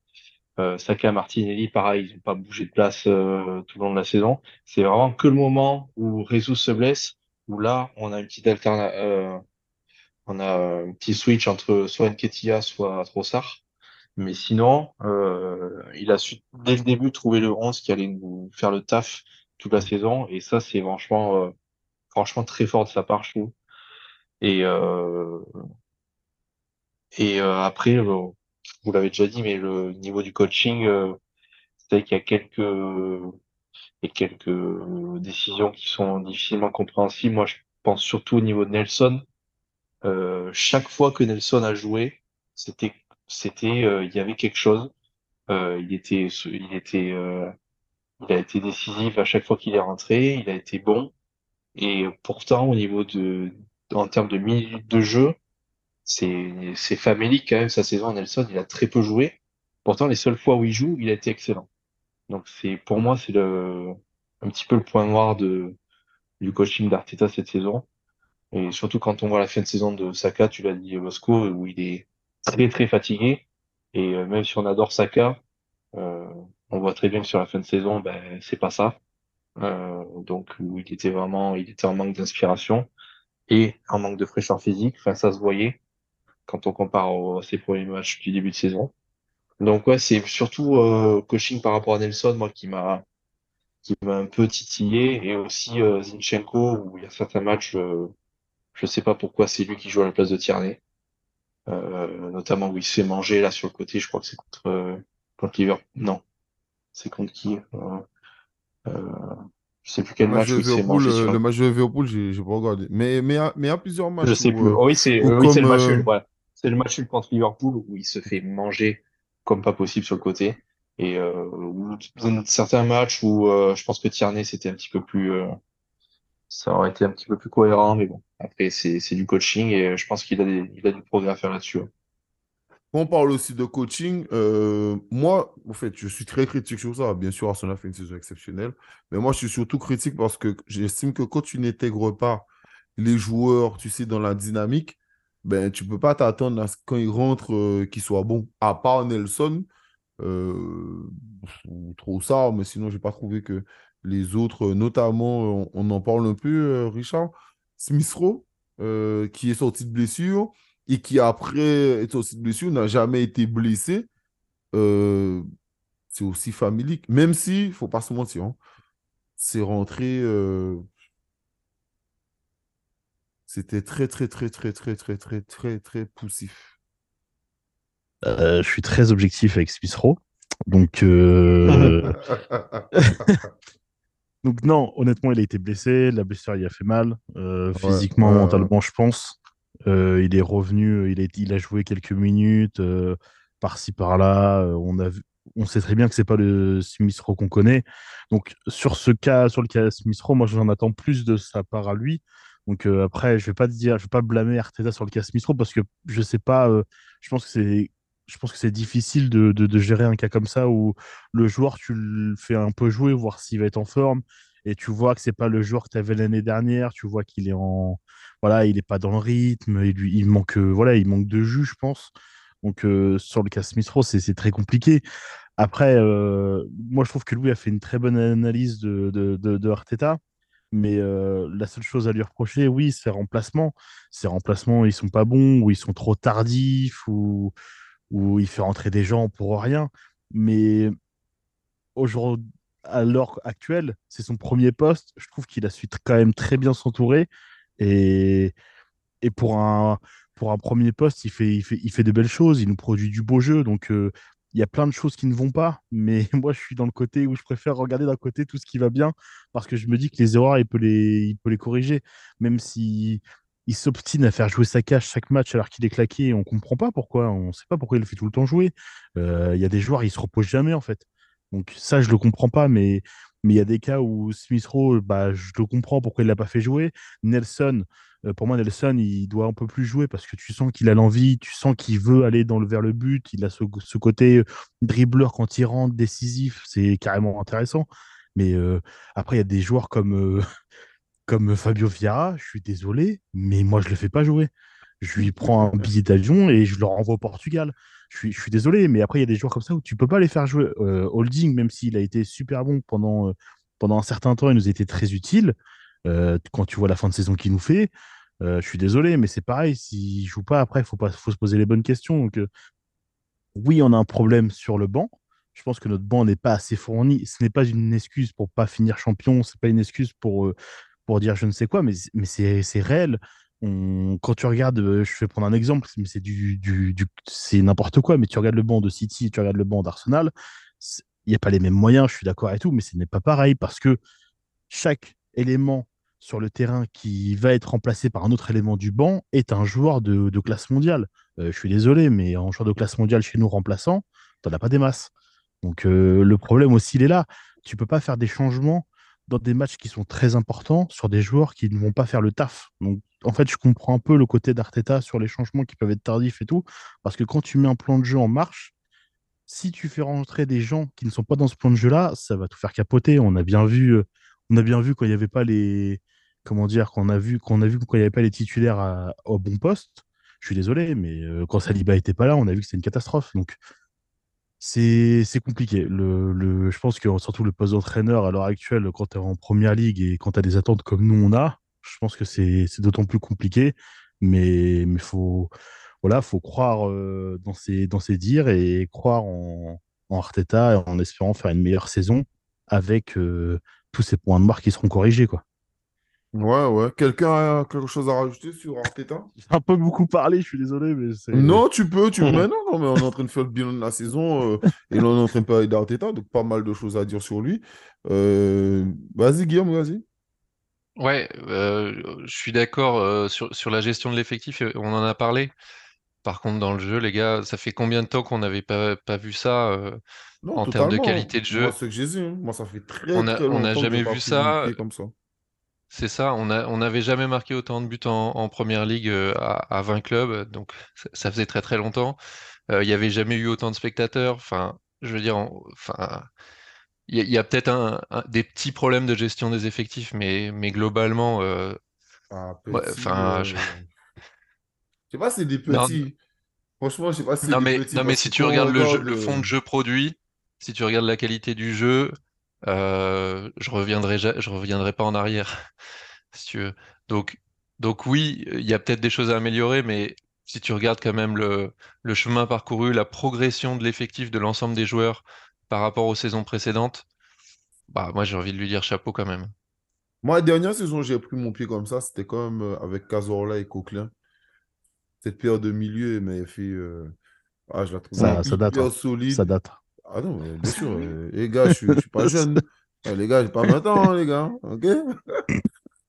Euh, Saka, Martinelli, pareil, ils n'ont pas bougé de place euh, tout le long de la saison. C'est vraiment que le moment où Jesus se blesse, où là, on a une petite alternative, on a un petit switch entre soit Nketiah, soit Trossard. Mais sinon, il a su dès le début trouver le 11 qui allait nous faire le taf toute la saison. Et ça, c'est franchement, franchement très fort de sa part, je trouve. Et, euh, euh, après, euh, vous l'avez déjà dit, mais le niveau du coaching, euh, c'est qu'il y a quelques décisions qui sont difficilement compréhensibles. Moi, je pense surtout au niveau de Nelson. Euh, chaque fois que Nelson a joué, c'était, c'était, il y avait quelque chose. il était, il était, il a été décisif à chaque fois qu'il est rentré. Il a été bon. Et pourtant, au niveau de, en termes de minutes de jeu, c'est c'est famélique quand même sa saison. Nelson, il a très peu joué. Pourtant, les seules fois où il joue, il a été excellent. Donc c'est pour moi c'est le un petit peu le point noir de du coaching d'Arteta cette saison. Et surtout quand on voit la fin de saison de Saka, tu l'as dit Bosco, où il est très très fatigué. Et euh, même si on adore Saka, euh, on voit très bien que sur la fin de saison, ben c'est pas ça. Euh, donc où il était vraiment, il était en manque d'inspiration et un manque de fraîcheur physique. Enfin, ça se voyait quand on compare à ses premiers matchs du début de saison. Donc ouais, c'est surtout euh, coaching par rapport à Nelson, moi, qui m'a qui m'a un peu titillé, et aussi euh, Zinchenko, où il y a certains matchs, euh, je sais pas pourquoi c'est lui qui joue à la place de Tierney, euh, notamment où il se fait manger là sur le côté, je crois que c'est contre euh, contre Liverpool. Non, c'est contre qui je sais plus quel match, où il mangé sur... Le match de Liverpool, j'ai pas regardé. Mais mais il y a plusieurs matchs. Je sais plus. Euh, oui, c'est oui, le match nul. Ouais. C'est le match nul contre Liverpool où il se fait manger comme pas possible sur le côté. Et euh, dans certains matchs où euh, je pense que Tierney c'était un petit peu plus, euh, ça aurait été un petit peu plus cohérent, mais bon. Après c'est du coaching et je pense qu'il a a du progrès à faire là-dessus. Hein on parle aussi de coaching, euh, moi, en fait, je suis très critique sur ça. Bien sûr, Arsenal fait une saison exceptionnelle. Mais moi, je suis surtout critique parce que j'estime que quand tu n'intègres pas les joueurs, tu sais, dans la dynamique, ben, tu ne peux pas t'attendre à ce quand ils rentrent euh, qu'ils soient bons. À part Nelson, euh, ou trop ça, mais sinon, je n'ai pas trouvé que les autres, notamment, on, en parle un peu, Richard, Smith Rowe, qui est sorti de blessure et qui après est aussi blessé, n'a jamais été blessé, euh, c'est aussi familique. Même si, il ne faut pas se mentir, hein, c'est rentré. Euh, c'était très, très, très, très, très, très, très, très, très poussif. Euh, je suis très objectif avec Smithrow. Donc. Donc non, honnêtement, il a été blessé, la blessure il a fait mal, euh, Ouais, physiquement, ouais, ouais. mentalement, je pense. Euh, il est revenu, il a, il a joué quelques minutes, euh, par-ci, par-là. On a vu- on sait très bien que c'est pas le Smith Rowe qu'on connaît. Donc sur ce cas, sur le cas Smith Rowe, moi j'en attends plus de sa part à lui. Donc après, je vais pas te dire, je vais pas blâmer Arteta sur le cas Smith Rowe parce que je sais pas, je pense que c'est je pense que c'est difficile de, de, gérer un cas comme ça où le joueur, tu le fais un peu jouer, voir s'il va être en forme et tu vois que c'est pas le joueur que tu avais l'année dernière, tu vois qu'il est en voilà, il est pas dans le rythme, il lui il manque euh, voilà, il manque de jus, je pense. Donc euh, sur le cas Smith Rowe, c'est très compliqué. Après, euh, moi je trouve que Louis a fait une très bonne analyse de, de, de, Arteta, mais la seule chose à lui reprocher, oui, c'est remplacements. Ses remplacements, ils sont pas bons, ou ils sont trop tardifs, ou, ou il fait rentrer des gens pour rien. Mais aujourd'hui, à l'heure actuelle, c'est son premier poste. Je trouve qu'il a su quand même très bien s'entourer. Et, et pour un, pour un premier poste, il fait, il fait, il fait de belles choses. Il nous produit du beau jeu. Donc, euh, il y a plein de choses qui ne vont pas. Mais moi, je suis dans le côté où je préfère regarder d'un côté tout ce qui va bien parce que je me dis que les erreurs, il peut les, il peut les corriger. Même si il s'obstine à faire jouer sa cache chaque match alors qu'il est claqué, on comprend pas pourquoi. On sait pas pourquoi il le fait tout le temps jouer. Euh, Il y a des joueurs, ils se reposent jamais en fait. Donc ça, je le comprends pas, mais mais il y a des cas où Smith Rowe, bah, je le comprends pourquoi il l'a pas fait jouer. Nelson, euh, pour moi, Nelson, il doit un peu plus jouer parce que tu sens qu'il a l'envie, tu sens qu'il veut aller dans le, vers le but. Il a ce, côté euh, dribbleur quand il rentre, décisif, c'est carrément intéressant. Mais après, il y a des joueurs comme, comme Fabio Vieira, je suis désolé, mais moi, je le fais pas jouer. Je lui prends un billet d'avion et je le renvoie au Portugal. Je suis, désolé, mais après, il y a des joueurs comme ça où tu peux pas les faire jouer. Euh, Holding, même s'il a été super bon pendant, euh, pendant un certain temps, il nous a été très utile. Euh, quand tu vois la fin de saison qu'il nous fait, je suis désolé, mais c'est pareil. S'il joue pas, après, il faut, pas- faut se poser les bonnes questions. Donc, oui, on a un problème sur le banc. Je pense que notre banc n'est pas assez fourni. Ce n'est pas une excuse pour pas finir champion. C'est pas une excuse pour, pour dire je ne sais quoi, mais, mais c'est réel. Quand tu regardes, euh, je vais prendre un exemple, mais c'est du, du, c'est n'importe quoi, mais tu regardes le banc de City, tu regardes le banc d'Arsenal, il n'y a pas les mêmes moyens, je suis d'accord et tout, mais ce n'est pas pareil parce que chaque élément sur le terrain qui va être remplacé par un autre élément du banc est un joueur de, classe mondiale. Euh, je suis désolé, mais un joueur de classe mondiale chez nous remplaçant, t'en as pas des masses. Donc euh, le problème aussi, il est là. Tu peux pas faire des changements dans des matchs qui sont très importants sur des joueurs qui ne vont pas faire le taf. Donc en fait, je comprends un peu le côté d'Arteta sur les changements qui peuvent être tardifs et tout, parce que quand tu mets un plan de jeu en marche, si tu fais rentrer des gens qui ne sont pas dans ce plan de jeu-là, ça va tout faire capoter. On a bien vu, euh, on quand il n'y avait pas les, comment dire, qu'on a vu, qu'on a vu quand n'y avait pas les titulaires au bon poste. Je suis désolé, mais euh, quand Saliba était pas là, on a vu que c'était une catastrophe. Donc c'est compliqué. Le, le, je pense que surtout le poste d'entraîneur à l'heure actuelle, quand tu es en première ligue et quand tu as des attentes comme nous on a, je pense que c'est d'autant plus compliqué. Mais mais faut voilà, faut croire euh, dans ses dans dires et croire en, en Arteta en espérant faire une meilleure saison avec euh, tous ces points de marque qui seront corrigés quoi. Ouais, ouais. Quelqu'un a quelque chose à rajouter sur Arteta? J'ai un peu beaucoup parlé, je suis désolé, mais c'est Non, tu peux, tu peux. Mais non, non, mais on est en train de faire le bilan de la saison euh, et là, on est en train de parler d'Arteta, donc pas mal de choses à dire sur lui. Euh, vas-y, Guillaume, vas-y. Ouais, euh, je suis d'accord euh, sur, sur la gestion de l'effectif, on en a parlé. Par contre, dans le jeu, les gars, ça fait combien de temps qu'on n'avait pas, pas vu ça euh, Non, en termes de qualité de Moi, jeu? c'est que j'ai dit. hein. Moi, ça fait très, On a, très on n'a longtemps que j'ai jamais pas vu comme ça. C'est ça, on n'avait jamais marqué autant de buts en, en première ligue euh, à, à 20 clubs, donc ça, faisait très très longtemps. Euh, Il n'y avait jamais eu autant de spectateurs. Enfin, je veux dire, enfin, il y a, peut-être un, un- des petits problèmes de gestion des effectifs, mais, mais globalement, euh, petit. je- Je sais pas si c'est des non, petits. Franchement, je sais pas si c'est non des mais, petits non mais si tu regardes le jeu, regarde. le fond de jeu produit, si tu regardes la qualité du jeu, euh, je reviendrai, je reviendrai pas en arrière, si tu veux. Donc, donc oui, il y a peut-être des choses à améliorer, mais si tu regardes quand même le, le chemin parcouru, la progression de l'effectif de l'ensemble des joueurs par rapport aux saisons précédentes, bah moi j'ai envie de lui dire chapeau quand même. Moi, la dernière saison, j'ai pris mon pied comme ça. C'était quand même euh, avec Cazorla et Coquelin. Cette paire de milieu, mais fait. euh, Ah, je la trouvais ça, ça date, hein. Ça solide. date. Ah non, bien sûr. euh, les gars, je je suis pas jeune. Eh, les gars, j'ai pas 20 ans, hein, les gars. OK?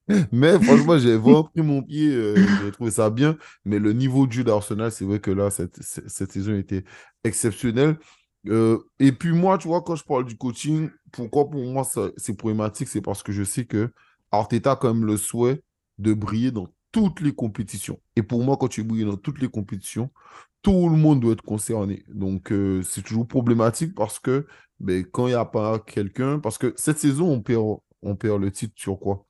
Mais franchement, j'ai vraiment pris mon pied. euh, j'ai trouvé ça bien. Mais le niveau de jeu d'Arsenal, c'est vrai que là, cette, cette saison était exceptionnelle. Euh, et puis moi, tu vois, quand je parle du coaching, pourquoi pour moi c'est problématique, c'est parce que je sais que Arteta a quand même le souhait de briller dans toutes les compétitions. Et pour moi, quand tu brilles dans toutes les compétitions, tout le monde doit être concerné. Donc, euh, c'est toujours problématique parce que ben, quand il n'y a pas quelqu'un, parce que cette saison, on perd, on perd le titre sur quoi?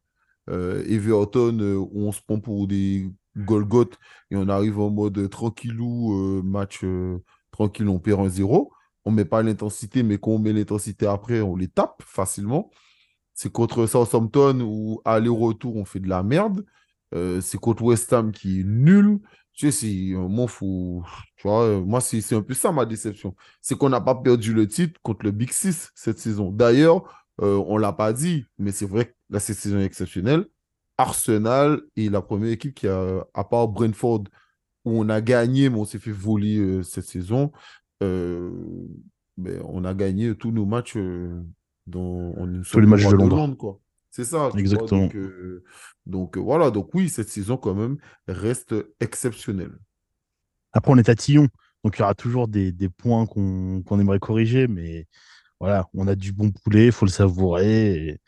Euh, Everton, euh, on se prend pour des Golgoth et on arrive en mode tranquillou, euh, match euh, tranquille, on perd 1-0. On met pas l'intensité, mais quand on met l'intensité après, on les tape facilement. C'est contre Southampton où aller-retour, on fait de la merde. C'est contre West Ham qui est nul. Tu sais, c'est, moi, faut, tu vois, euh, moi, c'est un peu ça ma déception. C'est qu'on n'a pas perdu le titre contre le Big Six cette saison. D'ailleurs, euh, on ne l'a pas dit, mais c'est vrai que là, cette saison est exceptionnelle. Arsenal est la première équipe qui a, à part Brentford, où on a gagné, mais on s'est fait voler euh, cette saison. euh, ben, on a gagné tous nos matchs dont on Tous les matchs de de Londres. Londres, quoi. C'est ça, vois. Exactement. Donc, euh, donc euh, voilà, donc oui, cette saison quand même reste exceptionnelle. Après, on est tatillon, donc il y aura toujours des, des points qu'on aimerait corriger, mais voilà, on a du bon poulet, il faut le savourer, et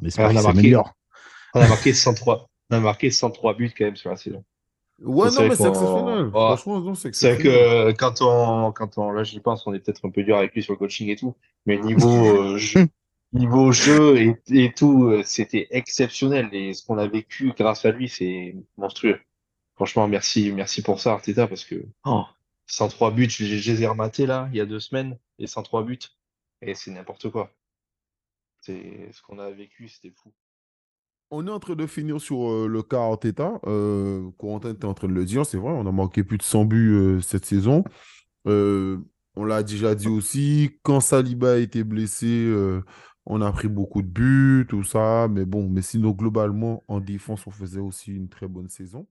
on espère qu'il a marqué. s'améliore. On a marqué 103. On a marqué 103 buts quand même sur la saison. Ouais, C'est non, mais c'est exceptionnel. Ouais. Franchement, non, c'est C'est vrai exceptionnel. que quand on, quand on, là j'y pense, on est peut-être un peu dur avec lui sur le coaching et tout, mais niveau euh, jeu, niveau jeu et, et tout, euh, c'était exceptionnel et ce qu'on a vécu grâce à lui, c'est monstrueux. Franchement, merci, merci pour ça, Arteta, parce que oh, 103 buts, je, je les ai rematés là, il y a deux semaines, et 103 buts, et c'est n'importe quoi. C'est ce qu'on a vécu, c'était fou. On est en train de finir sur euh, le cas Arteta. Euh, Corentin était en train de le dire, c'est vrai, on a marqué plus de 100 buts euh, cette saison. Euh, on l'a déjà dit aussi, quand Saliba a été blessé, euh, on a pris beaucoup de buts, tout ça. Mais bon, mais sinon, globalement, en défense, on faisait aussi une très bonne saison.